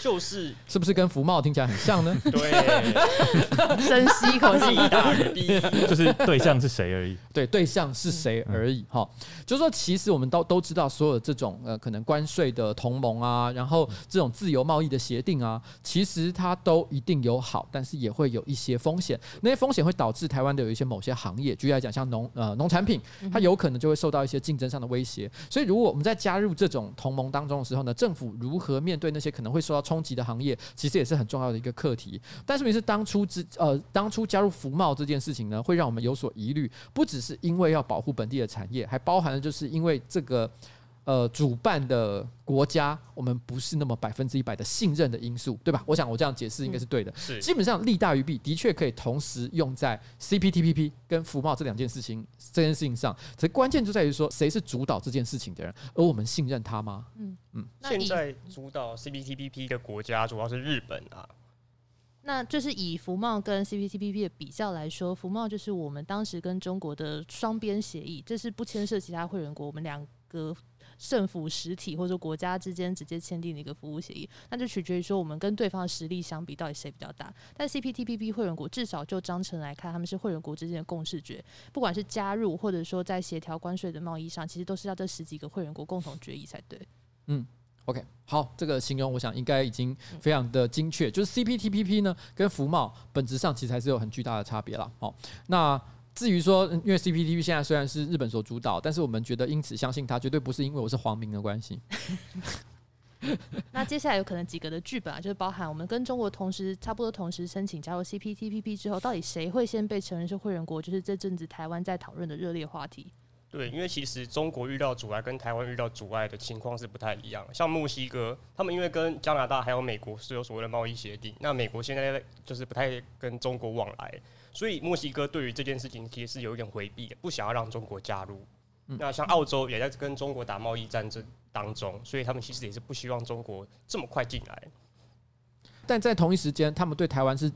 Speaker 4: 就是
Speaker 1: 是不是跟福茂听起来很像呢？
Speaker 4: 对，
Speaker 2: 深吸一口气，
Speaker 4: 大于弊，
Speaker 3: 就是对象是谁而已。
Speaker 1: 对，对象是谁而已。哈、嗯，就是说，其实我们都都知道，所有这种呃，可能关税的同盟啊，然后这种自由贸易的协定啊，其实它都一定有好，但是也会有一些风险。那些风险会导致台湾的有一些某些行业，举例来讲，像农呃农产品，它有可能就会受到一些竞争上的威胁。所以，如果我们在加入这种同盟当中的时候呢，政府如何面对那些可能会受到冲击的行业，其实也是很重要的一个课题。但是，问题是当初之呃，当初加入服贸这件事情呢，会让我们有所疑虑，不只是因为要保护本地的产业，还包含了就是因为这个呃主办的国家，我们不是那么百分之一百的信任的因素，对吧？我想我这样解释应该是对的。是，基本上利大于弊，的确可以同时用在 CPTPP 跟服贸这两件事情这件事情上。所以关键就在于说，谁是主导这件事情的人，而我们信任他吗？嗯
Speaker 4: 嗯。现在主导 CPTPP 的国家主要是日本啊。
Speaker 2: 那就是以服贸跟 CPTPP 的比较来说，服贸就是我们当时跟中国的双边协议，这是不牵涉其他会员国，我们两个。政府实体或者国家之间直接签订的一个服务协议，那就取决于说我们跟对方的实力相比，到底谁比较大。但 CPTPP 会员国至少就章程来看，他们是会员国之间的共识决，不管是加入或者说在协调关税的贸易上，其实都是要这十几个会员国共同决议才对。
Speaker 1: 嗯，OK，好，这个形容我想应该已经非常的精确，就是 CPTPP 呢跟服贸本质上其实还是有很巨大的差别了。好，那。至于说，因为 CPTP 现在虽然是日本所主导，但是我们觉得因此相信它绝对不是因为我是皇民的关系。
Speaker 2: 那接下来有可能几个的剧本啊，就是包含我们跟中国同时差不多同时申请加入 CPTPP 之后，到底谁会先被承认是会员国，就是这阵子台湾在讨论的热烈话题。
Speaker 4: 对，因为其实中国遇到阻碍跟台湾遇到阻碍的情况是不太一样。像墨西哥，他们因为跟加拿大还有美国是有所谓的贸易协定，那美国现在就是不太跟中国往来。所以墨西哥对于这件事情其实是有一点回避的，不想要让中国加入。那像澳洲也在跟中国打贸易战争当中，所以他们其实也是不希望中国这么快进来。
Speaker 1: 但在同一时间，他们对台湾是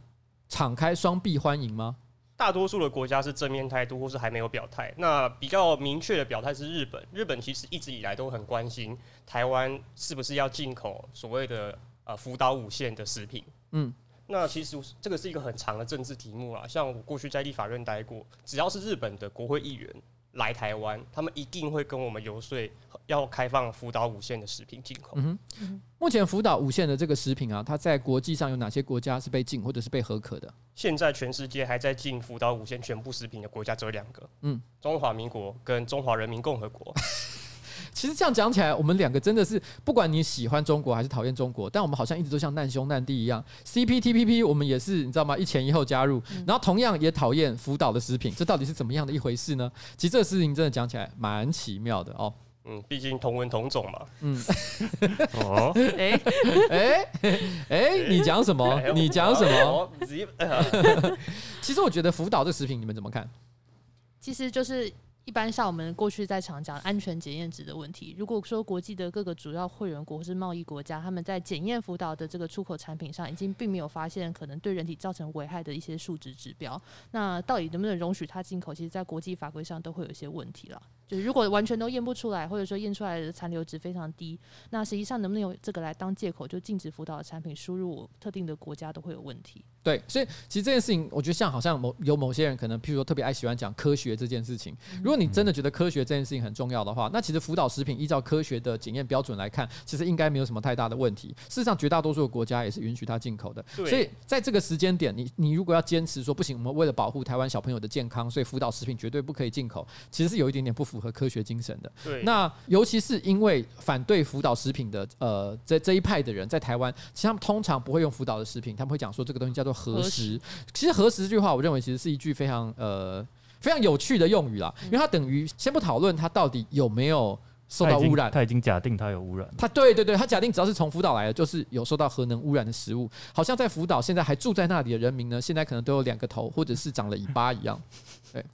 Speaker 1: 敞开双臂欢迎吗？
Speaker 4: 大多数的国家是正面态度，或是还没有表态。那比较明确的表态是日本，日本其实一直以来都很关心台湾是不是要进口所谓的呃福岛五线的食品。嗯。那其实这个是一个很长的政治题目啊，像我过去在立法院待过，只要是日本的国会议员来台湾，他们一定会跟我们游说要开放福岛五线的食品进口。嗯
Speaker 1: 哼，目前福岛五线的这个食品啊，它在国际上有哪些国家是被禁或者是被合可的？
Speaker 4: 现在全世界还在禁福岛五线全部食品的国家只有两个，嗯，中华民国跟中华人民共和国。
Speaker 1: 其实这样讲起来，我们两个真的是不管你喜欢中国还是讨厌中国，但我们好像一直都像难兄难弟一样。CPTPP 我们也是你知道吗？一前一后加入，然后同样也讨厌福岛的食品，这到底是怎么样的一回事呢？其实这个事情真的讲起来蛮奇妙的哦。
Speaker 4: 嗯，毕竟同文同种嘛。嗯。
Speaker 1: 哦。哎哎哎，你讲什么？你讲什么？其实我觉得福岛这食品你们怎么看？
Speaker 2: 其实就是。一般像我们过去在常讲安全检验值的问题，如果说国际的各个主要会员国或是贸易国家，他们在检验福岛的这个出口产品上，已经并没有发现可能对人体造成危害的一些数值指标，那到底能不能容许它进口？其实，在国际法规上都会有一些问题了。就是如果完全都验不出来，或者说验出来的残留值非常低，那实际上能不能用这个来当借口，就禁止福岛的产品输入特定的国家都会有问题。
Speaker 1: 对，所以其实这件事情，我觉得像好像某有某些人可能，譬如说特别爱喜欢讲科学这件事情。如果你真的觉得科学这件事情很重要的话，那其实福岛食品依照科学的检验标准来看，其实应该没有什么太大的问题。事实上，绝大多数的国家也是允许它进口的。所以在这个时间点，你你如果要坚持说不行，我们为了保护台湾小朋友的健康，所以福岛食品绝对不可以进口，其实是有一点点不符合科学精神的。
Speaker 4: 对。
Speaker 1: 那尤其是因为反对福岛食品的呃这这一派的人在台湾，其实他们通常不会用福岛的食品，他们会讲说这个东西叫做核实。其实核实这句话，我认为其实是一句非常呃非常有趣的用语啦，因为它等于先不讨论它到底有没有受到污染，
Speaker 3: 他已经假定它有污染，
Speaker 1: 它对对对，他假定只要是从福岛来的，就是有受到核能污染的食物，好像在福岛现在还住在那里的人民呢，现在可能都有两个头或者是长了尾巴一样，对，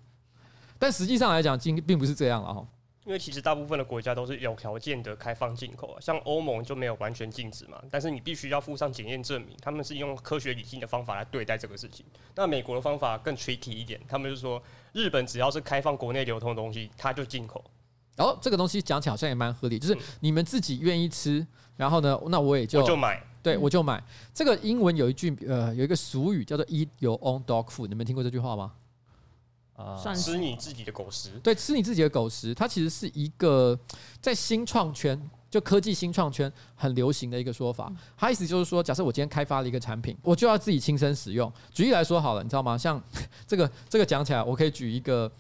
Speaker 1: 但实际上来讲，并并不是这样了哈。
Speaker 4: 因为其实大部分的国家都是有条件的开放进口啊，像欧盟就没有完全禁止嘛，但是你必须要附上检验证明，他们是用科学理性的方法来对待这个事情。那美国的方法更 tricky 一点，他们就说日本只要是开放国内流通的东西，它就进口。
Speaker 1: 然后、哦、这个东西讲起来好像也蛮合理，就是你们自己愿意吃，然后呢，那我也就
Speaker 4: 我就买，
Speaker 1: 对我就买。这个英文有一句呃有一个俗语叫做 “eat your own dog food”，你们听过这句话吗？
Speaker 4: 啊，吃你自己的狗食。
Speaker 1: 对，吃你自己的狗食，它其实是一个 在新创圈，就科技新创圈很流行的一个说法。它意思就是说，假设我今天开发了一个产品，我就要自己亲身使用。举例来说好了，你知道吗？像 这个这个讲起来，我可以举一个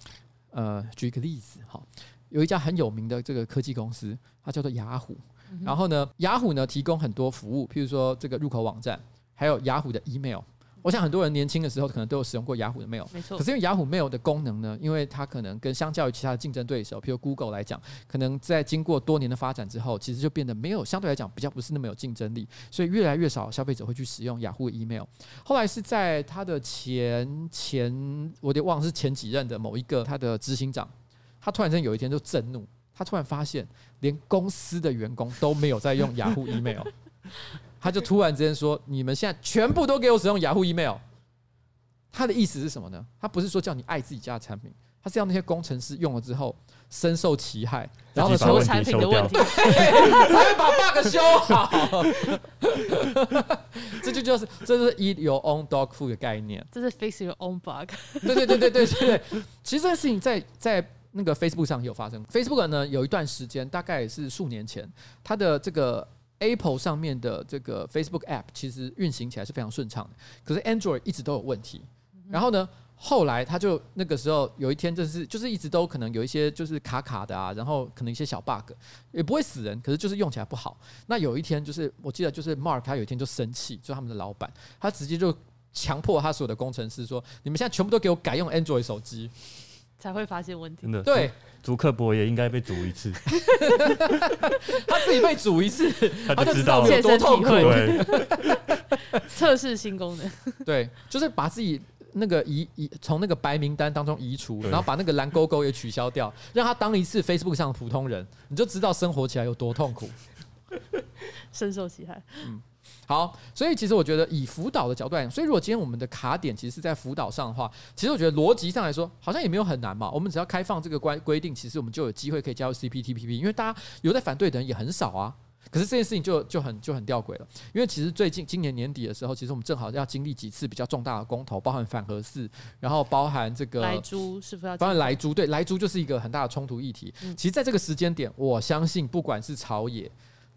Speaker 1: 呃，举一个例子。哈，有一家很有名的这个科技公司，它叫做雅虎。然后呢，雅虎呢提供很多服务，譬如说这个入口网站，还有雅虎的 email。我想很多人年轻的时候可能都有使用过雅虎的 Mail，没错。可是因为雅虎 Mail 的功能呢，因为它可能跟相较于其他的竞争对手，譬如 Google 来讲，可能在经过多年的发展之后，其实就变得没有相对来讲比较不是那么有竞争力，所以越来越少消费者会去使用雅虎的 Email。后来是在他的前前，我得忘了是前几任的某一个他的执行长，他突然间有一天就震怒，他突然发现连公司的员工都没有在用雅虎 Email。他就突然之间说：“你们现在全部都给我使用雅虎 email。”他的意思是什么呢？他不是说叫你爱自己家的产品，他是要那些工程师用了之后深受其害，然后
Speaker 2: 呢，出产品的问题，
Speaker 1: 才会把 bug 修好。这就就是这就是 eat your own dog food 的概念，
Speaker 2: 这是 fix your own bug。
Speaker 1: 对对对对对对对，其实这件事情在在那个 Facebook 上有发生。Facebook 呢，有一段时间，大概是数年前，它的这个 Apple 上面的这个 Facebook App 其实运行起来是非常顺畅的，可是 Android 一直都有问题。然后呢，后来他就那个时候有一天，就是就是一直都可能有一些就是卡卡的啊，然后可能一些小 bug 也不会死人，可是就是用起来不好。那有一天就是我记得就是 Mark 他有一天就生气，就他们的老板，他直接就强迫他所有的工程师说：“你们现在全部都给我改用 Android 手机，
Speaker 2: 才会发现问题。”
Speaker 3: 真的
Speaker 1: 对，
Speaker 3: 祖克伯也应该被煮一次，
Speaker 1: 他自己被煮一次，
Speaker 3: 他就知道
Speaker 1: 有多痛苦。
Speaker 3: 对，
Speaker 2: 测试新功能，
Speaker 1: 对，就是把自己。那个移移从那个白名单当中移除，然后把那个蓝勾勾也取消掉，让他当一次 Facebook 上的普通人，你就知道生活起来有多痛苦，
Speaker 2: 深受其害。
Speaker 1: 嗯，好，所以其实我觉得以辅导的角度来讲，所以如果今天我们的卡点其实是在辅导上的话，其实我觉得逻辑上来说好像也没有很难嘛。我们只要开放这个规规定，其实我们就有机会可以加入 CPTPP，因为大家有在反对的人也很少啊。可是这件事情就就很就很吊诡了，因为其实最近今年年底的时候，其实我们正好要经历几次比较重大的公投，包含反核四，然后包含这个
Speaker 2: 莱猪是不是要？
Speaker 1: 包含莱猪，对，莱猪就是一个很大的冲突议题。其实，在这个时间点，我相信不管是朝野，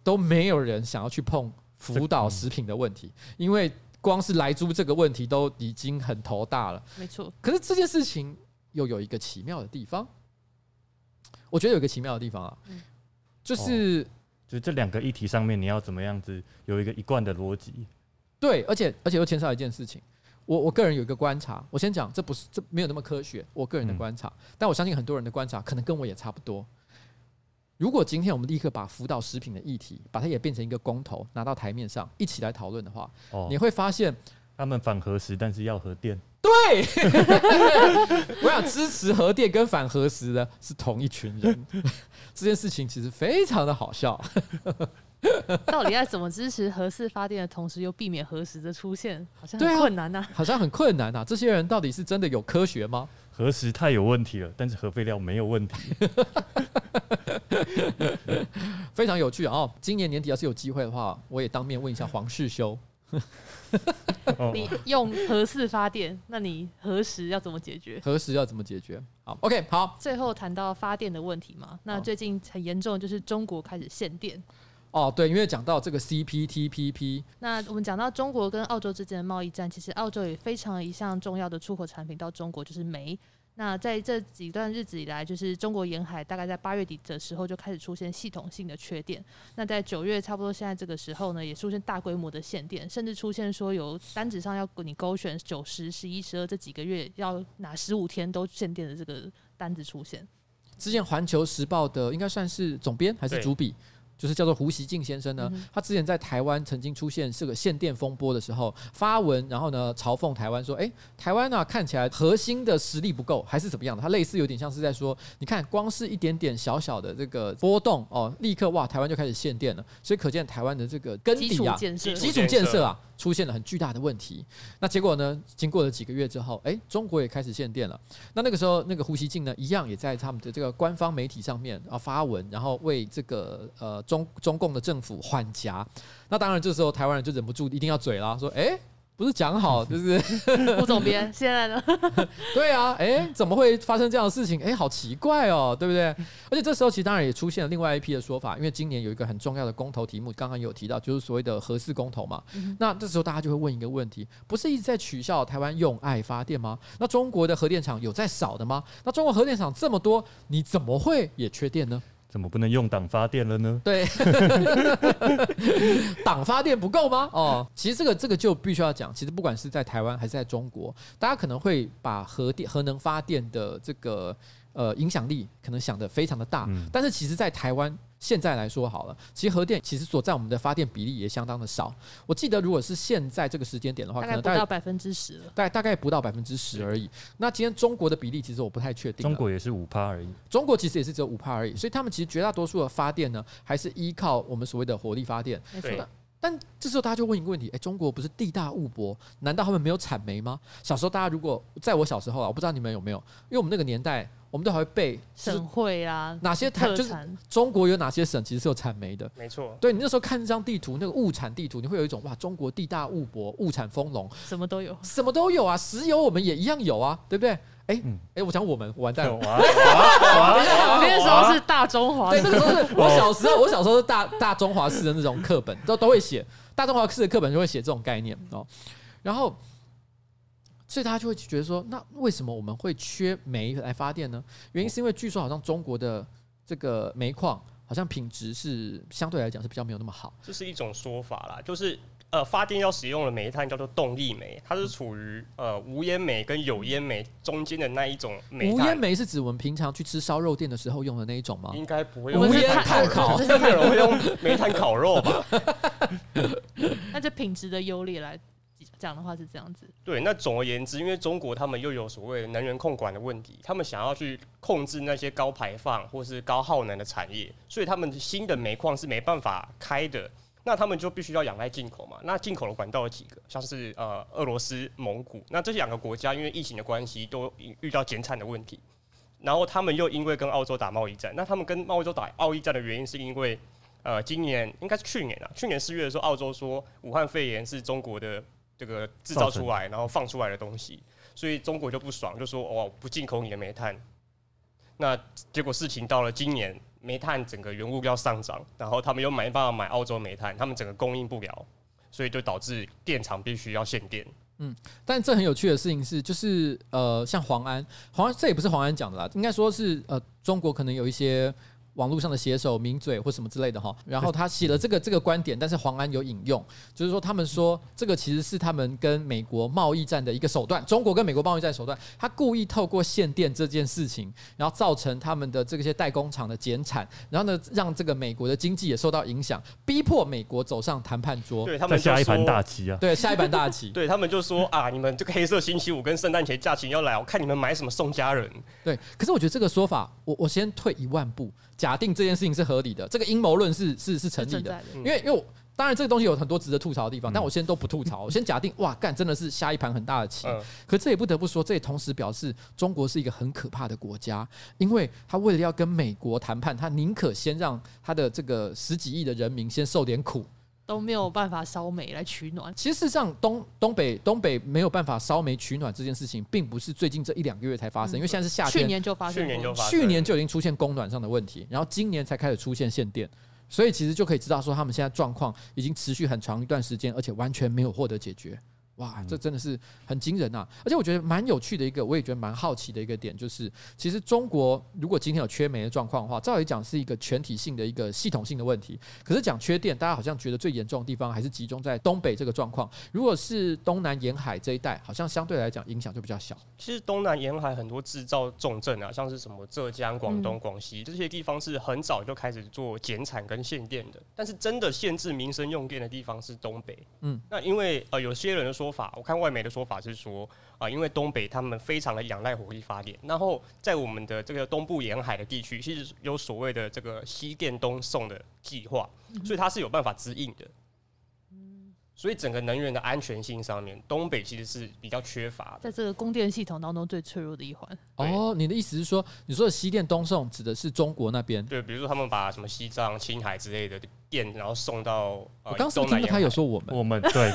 Speaker 1: 都没有人想要去碰辅导食品的问题，因为光是来猪这个问题都已经很头大了。
Speaker 2: 没错。
Speaker 1: 可是这件事情又有一个奇妙的地方，我觉得有一个奇妙的地方啊，就是。
Speaker 3: 就这两个议题上面，你要怎么样子有一个一贯的逻辑？
Speaker 1: 对，而且而且又牵涉到一件事情。我我个人有一个观察，我先讲，这不是这没有那么科学，我个人的观察。嗯、但我相信很多人的观察可能跟我也差不多。如果今天我们立刻把辅导食品的议题，把它也变成一个公投，拿到台面上一起来讨论的话，哦、你会发现
Speaker 3: 他们反核食，但是要核电。
Speaker 1: 对，我想支持核电跟反核食的是同一群人。这件事情其实非常的好笑。
Speaker 2: 到底要怎么支持核四发电的同时又避免核食的出现？好像很困难呐、啊啊，
Speaker 1: 好像很困难呐。这些人到底是真的有科学吗？
Speaker 3: 核食太有问题了，但是核废料没有问题。
Speaker 1: 非常有趣啊！哦，今年年底要是有机会的话，我也当面问一下黄世修。
Speaker 2: 你用核四发电，那你核食要怎么解决？
Speaker 1: 核食要怎么解决？好，OK，好。
Speaker 2: 最后谈到发电的问题嘛，那最近很严重的就是中国开始限电。
Speaker 1: 哦，对，因为讲到这个 CPTPP，
Speaker 2: 那我们讲到中国跟澳洲之间的贸易战，其实澳洲也非常一项重要的出口产品到中国就是煤。那在这几段日子以来，就是中国沿海大概在八月底的时候就开始出现系统性的缺电。那在九月差不多现在这个时候呢，也出现大规模的限电，甚至出现说有单子上要你勾选九十、十一、十二这几个月要哪十五天都限电的这个单子出现。
Speaker 1: 之前《环球时报》的应该算是总编还是主笔？就是叫做胡锡进先生呢，他之前在台湾曾经出现这个限电风波的时候发文，然后呢嘲讽台湾说：“诶，台湾呢看起来核心的实力不够，还是怎么样的？”他类似有点像是在说：“你看，光是一点点小小的这个波动哦，立刻哇，台湾就开始限电了。所以可见台湾的这个根底啊，基础建设啊。”出现了很巨大的问题，那结果呢？经过了几个月之后，诶，中国也开始限电了。那那个时候，那个胡锡进呢，一样也在他们的这个官方媒体上面啊发文，然后为这个呃中中共的政府缓颊。那当然，这时候台湾人就忍不住一定要嘴了，说：“诶。”不是讲好 就是
Speaker 2: 胡总编，现在呢？
Speaker 1: 对啊，哎、欸，怎么会发生这样的事情？哎、欸，好奇怪哦，对不对？而且这时候其实当然也出现了另外一批的说法，因为今年有一个很重要的公投题目，刚刚有提到，就是所谓的核四公投嘛。嗯、那这时候大家就会问一个问题：不是一直在取笑台湾用爱发电吗？那中国的核电厂有在少的吗？那中国核电厂这么多，你怎么会也缺电呢？
Speaker 3: 怎么不能用党发电了呢？
Speaker 1: 对，党发电不够吗？哦，其实这个这个就必须要讲。其实不管是在台湾还是在中国，大家可能会把核电、核能发电的这个呃影响力可能想的非常的大，嗯、但是其实，在台湾。现在来说好了，其实核电其实所占我们的发电比例也相当的少。我记得如果是现在这个时间点的话，
Speaker 2: 大概不到百分之十了，
Speaker 1: 大概大概不到百分之十而已。那今天中国的比例其实我不太确定，
Speaker 3: 中国也是五趴而已。
Speaker 1: 中国其实也是只有五趴而已，所以他们其实绝大多数的发电呢，还是依靠我们所谓的火力发电。
Speaker 2: 没错。
Speaker 1: 但这时候大家就问一个问题：哎，中国不是地大物博，难道他们没有产煤吗？小时候大家如果在我小时候啊，我不知道你们有没有，因为我们那个年代，我们都还会背
Speaker 2: 省会啊，
Speaker 1: 哪些产就是中国有哪些省其实是有产煤的。
Speaker 4: 没错，
Speaker 1: 对你那时候看这张地图，那个物产地图，你会有一种哇，中国地大物博，物产丰隆，
Speaker 2: 什么都有，
Speaker 1: 什么都有啊，石油我们也一样有啊，对不对？哎、欸、哎、欸，我讲我们，我完蛋了。
Speaker 2: 那时候是大中华，
Speaker 1: 对，那个时候是 我小时候，我小时候是大大中华式的那种课本，都都会写大中华式的课本就会写这种概念哦。然后，所以大家就会觉得说，那为什么我们会缺煤来发电呢？原因是因为据说好像中国的这个煤矿好像品质是相对来讲是比较没有那么好，
Speaker 4: 这是一种说法啦，就是。呃，发电要使用的煤炭叫做动力煤，它是处于呃无烟煤跟有烟煤中间的那一种煤炭。
Speaker 1: 无烟煤是指我们平常去吃烧肉店的时候用的那一种吗？
Speaker 4: 应该不会用
Speaker 1: 无烟炭烤，
Speaker 4: 没有人会用煤炭烤肉吧？
Speaker 2: 那这品质的优劣来讲的话是这样子。
Speaker 4: 对，那总而言之，因为中国他们又有所谓能源控管的问题，他们想要去控制那些高排放或是高耗能的产业，所以他们新的煤矿是没办法开的。那他们就必须要仰赖进口嘛？那进口的管道有几个？像是呃俄罗斯、蒙古，那这两个国家因为疫情的关系都遇到减产的问题，然后他们又因为跟澳洲打贸易战，那他们跟澳洲打贸易战的原因是因为呃今年应该是去年啊，去年四月的时候，澳洲说武汉肺炎是中国的这个制造出来然后放出来的东西，所以中国就不爽，就说哦不进口你的煤炭。那结果事情到了今年。煤炭整个原物料上涨，然后他们又没办法买澳洲煤炭，他们整个供应不了，所以就导致电厂必须要限电。
Speaker 1: 嗯，但这很有趣的事情是，就是呃，像黄安，黄安这也不是黄安讲的啦，应该说是呃，中国可能有一些。网络上的写手名嘴或什么之类的哈，然后他写了这个这个观点，但是黄安有引用，就是说他们说这个其实是他们跟美国贸易战的一个手段，中国跟美国贸易战手段，他故意透过限电这件事情，然后造成他们的这些代工厂的减产，然后呢让这个美国的经济也受到影响，逼迫美国走上谈判桌，
Speaker 4: 对他们
Speaker 3: 下一盘大棋啊，
Speaker 1: 对下一盘大棋，
Speaker 4: 对他们就说 啊，你们这个黑色星期五跟圣诞节假期要来，我看你们买什么送家人。
Speaker 1: 对，可是我觉得这个说法，我我先退一万步。假定这件事情是合理的，这个阴谋论是是是成立的，的。因为因为我当然这个东西有很多值得吐槽的地方，嗯、但我先都不吐槽，我先假定哇干真的是下一盘很大的棋，嗯、可这也不得不说，这也同时表示中国是一个很可怕的国家，因为他为了要跟美国谈判，他宁可先让他的这个十几亿的人民先受点苦。
Speaker 2: 都没有办法烧煤来取暖。
Speaker 1: 其实事实上，东东北东北没有办法烧煤取暖这件事情，并不是最近这一两个月才发生，因为现在是夏天，
Speaker 2: 去年就发生，
Speaker 4: 去年就发生，
Speaker 1: 去年就已经出现供暖上的问题，然后今年才开始出现限电，所以其实就可以知道说，他们现在状况已经持续很长一段时间，而且完全没有获得解决。哇，这真的是很惊人呐、啊！而且我觉得蛮有趣的一个，我也觉得蛮好奇的一个点，就是其实中国如果今天有缺煤的状况的话，照理讲是一个全体性的一个系统性的问题。可是讲缺电，大家好像觉得最严重的地方还是集中在东北这个状况。如果是东南沿海这一带，好像相对来讲影响就比较小。
Speaker 4: 其实东南沿海很多制造重镇啊，像是什么浙江、广东、广西这些地方，是很早就开始做减产跟限电的。但是真的限制民生用电的地方是东北。嗯，那因为呃有些人说。法我看外媒的说法是说啊，因为东北他们非常的仰赖火力发电，然后在我们的这个东部沿海的地区，其实有所谓的这个西电东送的计划，所以它是有办法支应的。所以整个能源的安全性上面，东北其实是比较缺乏的，
Speaker 2: 在这个供电系统当中最脆弱的一环。
Speaker 1: 哦，你的意思是说，你说的西电东送指的是中国那边？
Speaker 4: 对，比如说他们把什么西藏、青海之类的电，然后送到。
Speaker 1: 我刚是听到他有说我们，
Speaker 3: 我们对。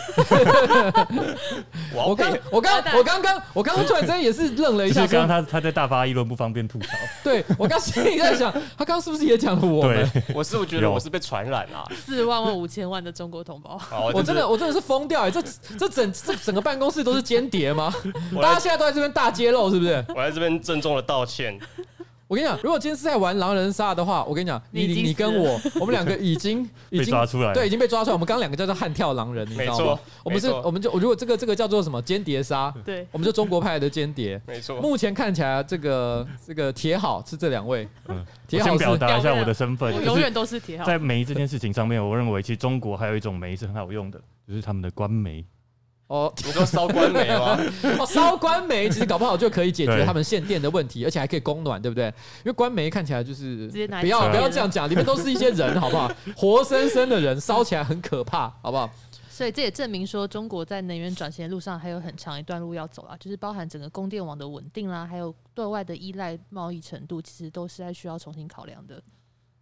Speaker 1: 我刚我刚我刚刚我刚刚突然之间也是愣了一下，
Speaker 3: 刚刚他他在大发议论，不方便吐槽。
Speaker 1: 对我刚心里在想，他刚刚是不是也讲了我们？
Speaker 4: 我是不是觉得我是被传染啊？
Speaker 2: 四万万五千万的中国同胞，
Speaker 1: 我真的我真的是疯掉哎！这这整这整个办公室都是间谍吗？大家现在都在这边大揭露，是不是？
Speaker 4: 我在这边郑重的道歉。
Speaker 1: 我跟你讲，如果今天是在玩狼人杀的话，我跟你讲，你你跟我，我们两个已经 已经
Speaker 3: 被抓出来，
Speaker 1: 对，已经被抓出来。我们刚刚两个叫做悍跳狼人，你知道吗？我们是，我们就如果这个这个叫做什么间谍杀，
Speaker 2: 对，
Speaker 1: 我们就中国派的间谍，
Speaker 4: 没错。
Speaker 1: 目前看起来，这个这个铁好是这两位，
Speaker 3: 嗯，铁好。先表达一下我的身份，
Speaker 2: 永远都是铁好。
Speaker 3: 在煤这件事情上面，我认为其实中国还有一种煤是很好用的，就是他们的官煤。
Speaker 4: 哦，你说烧官煤吗？
Speaker 1: 哦，烧官煤其实搞不好就可以解决他们限电的问题，而且还可以供暖，对不对？因为官煤看起来就是不要不要这样讲，里面都是一些人，好不好？活生生的人烧起来很可怕，好不好？
Speaker 2: 所以这也证明说，中国在能源转型的路上还有很长一段路要走啊，就是包含整个供电网的稳定啦，还有对外的依赖贸易程度，其实都是在需要重新考量的。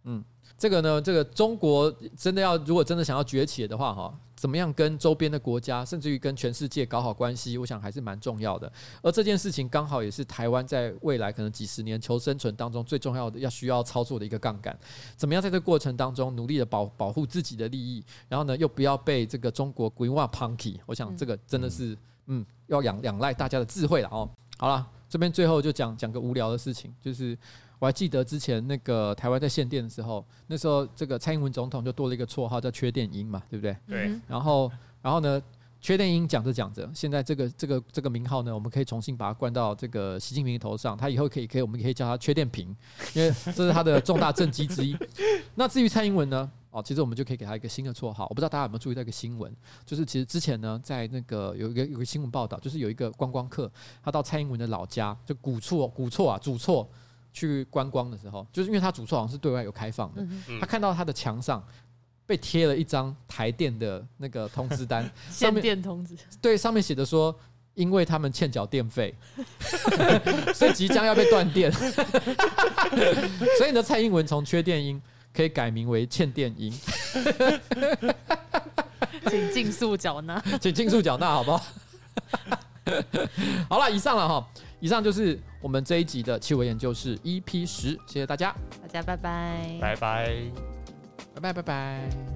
Speaker 1: 嗯，这个呢，这个中国真的要，如果真的想要崛起的话，哈，怎么样跟周边的国家，甚至于跟全世界搞好关系，我想还是蛮重要的。而这件事情刚好也是台湾在未来可能几十年求生存当中最重要的要需要操作的一个杠杆。怎么样在这个过程当中努力的保保护自己的利益，然后呢又不要被这个中国规划 punky。我想这个真的是，嗯，要仰仰赖大家的智慧了哦。好了，这边最后就讲讲个无聊的事情，就是。我还记得之前那个台湾在限电的时候，那时候这个蔡英文总统就多了一个绰号叫“缺电鹰”嘛，对不对？
Speaker 4: 对。
Speaker 1: 然后，然后呢，“缺电鹰”讲着讲着，现在这个这个这个名号呢，我们可以重新把它冠到这个习近平头上，他以后可以可以，我们可以叫他“缺电平”，因为这是他的重大政绩之一。那至于蔡英文呢？哦，其实我们就可以给他一个新的绰号。我不知道大家有没有注意到一个新闻，就是其实之前呢，在那个有一个有一个新闻报道，就是有一个观光客，他到蔡英文的老家，就古厝古厝啊，主厝。去观光的时候，就是因为他主厝好像是对外有开放的，他看到他的墙上被贴了一张台电的那个通知单，
Speaker 2: 限电通知，
Speaker 1: 对，上面写的说，因为他们欠缴电费，所以即将要被断电，所以呢，蔡英文从缺电音可以改名为欠电音，
Speaker 2: 请尽速缴纳，
Speaker 1: 请尽速缴纳，好不好？好了，以上了哈。以上就是我们这一集的气味研究室 EP 十，谢谢大家，
Speaker 2: 大家拜拜，
Speaker 4: 拜拜，
Speaker 1: 拜拜拜拜。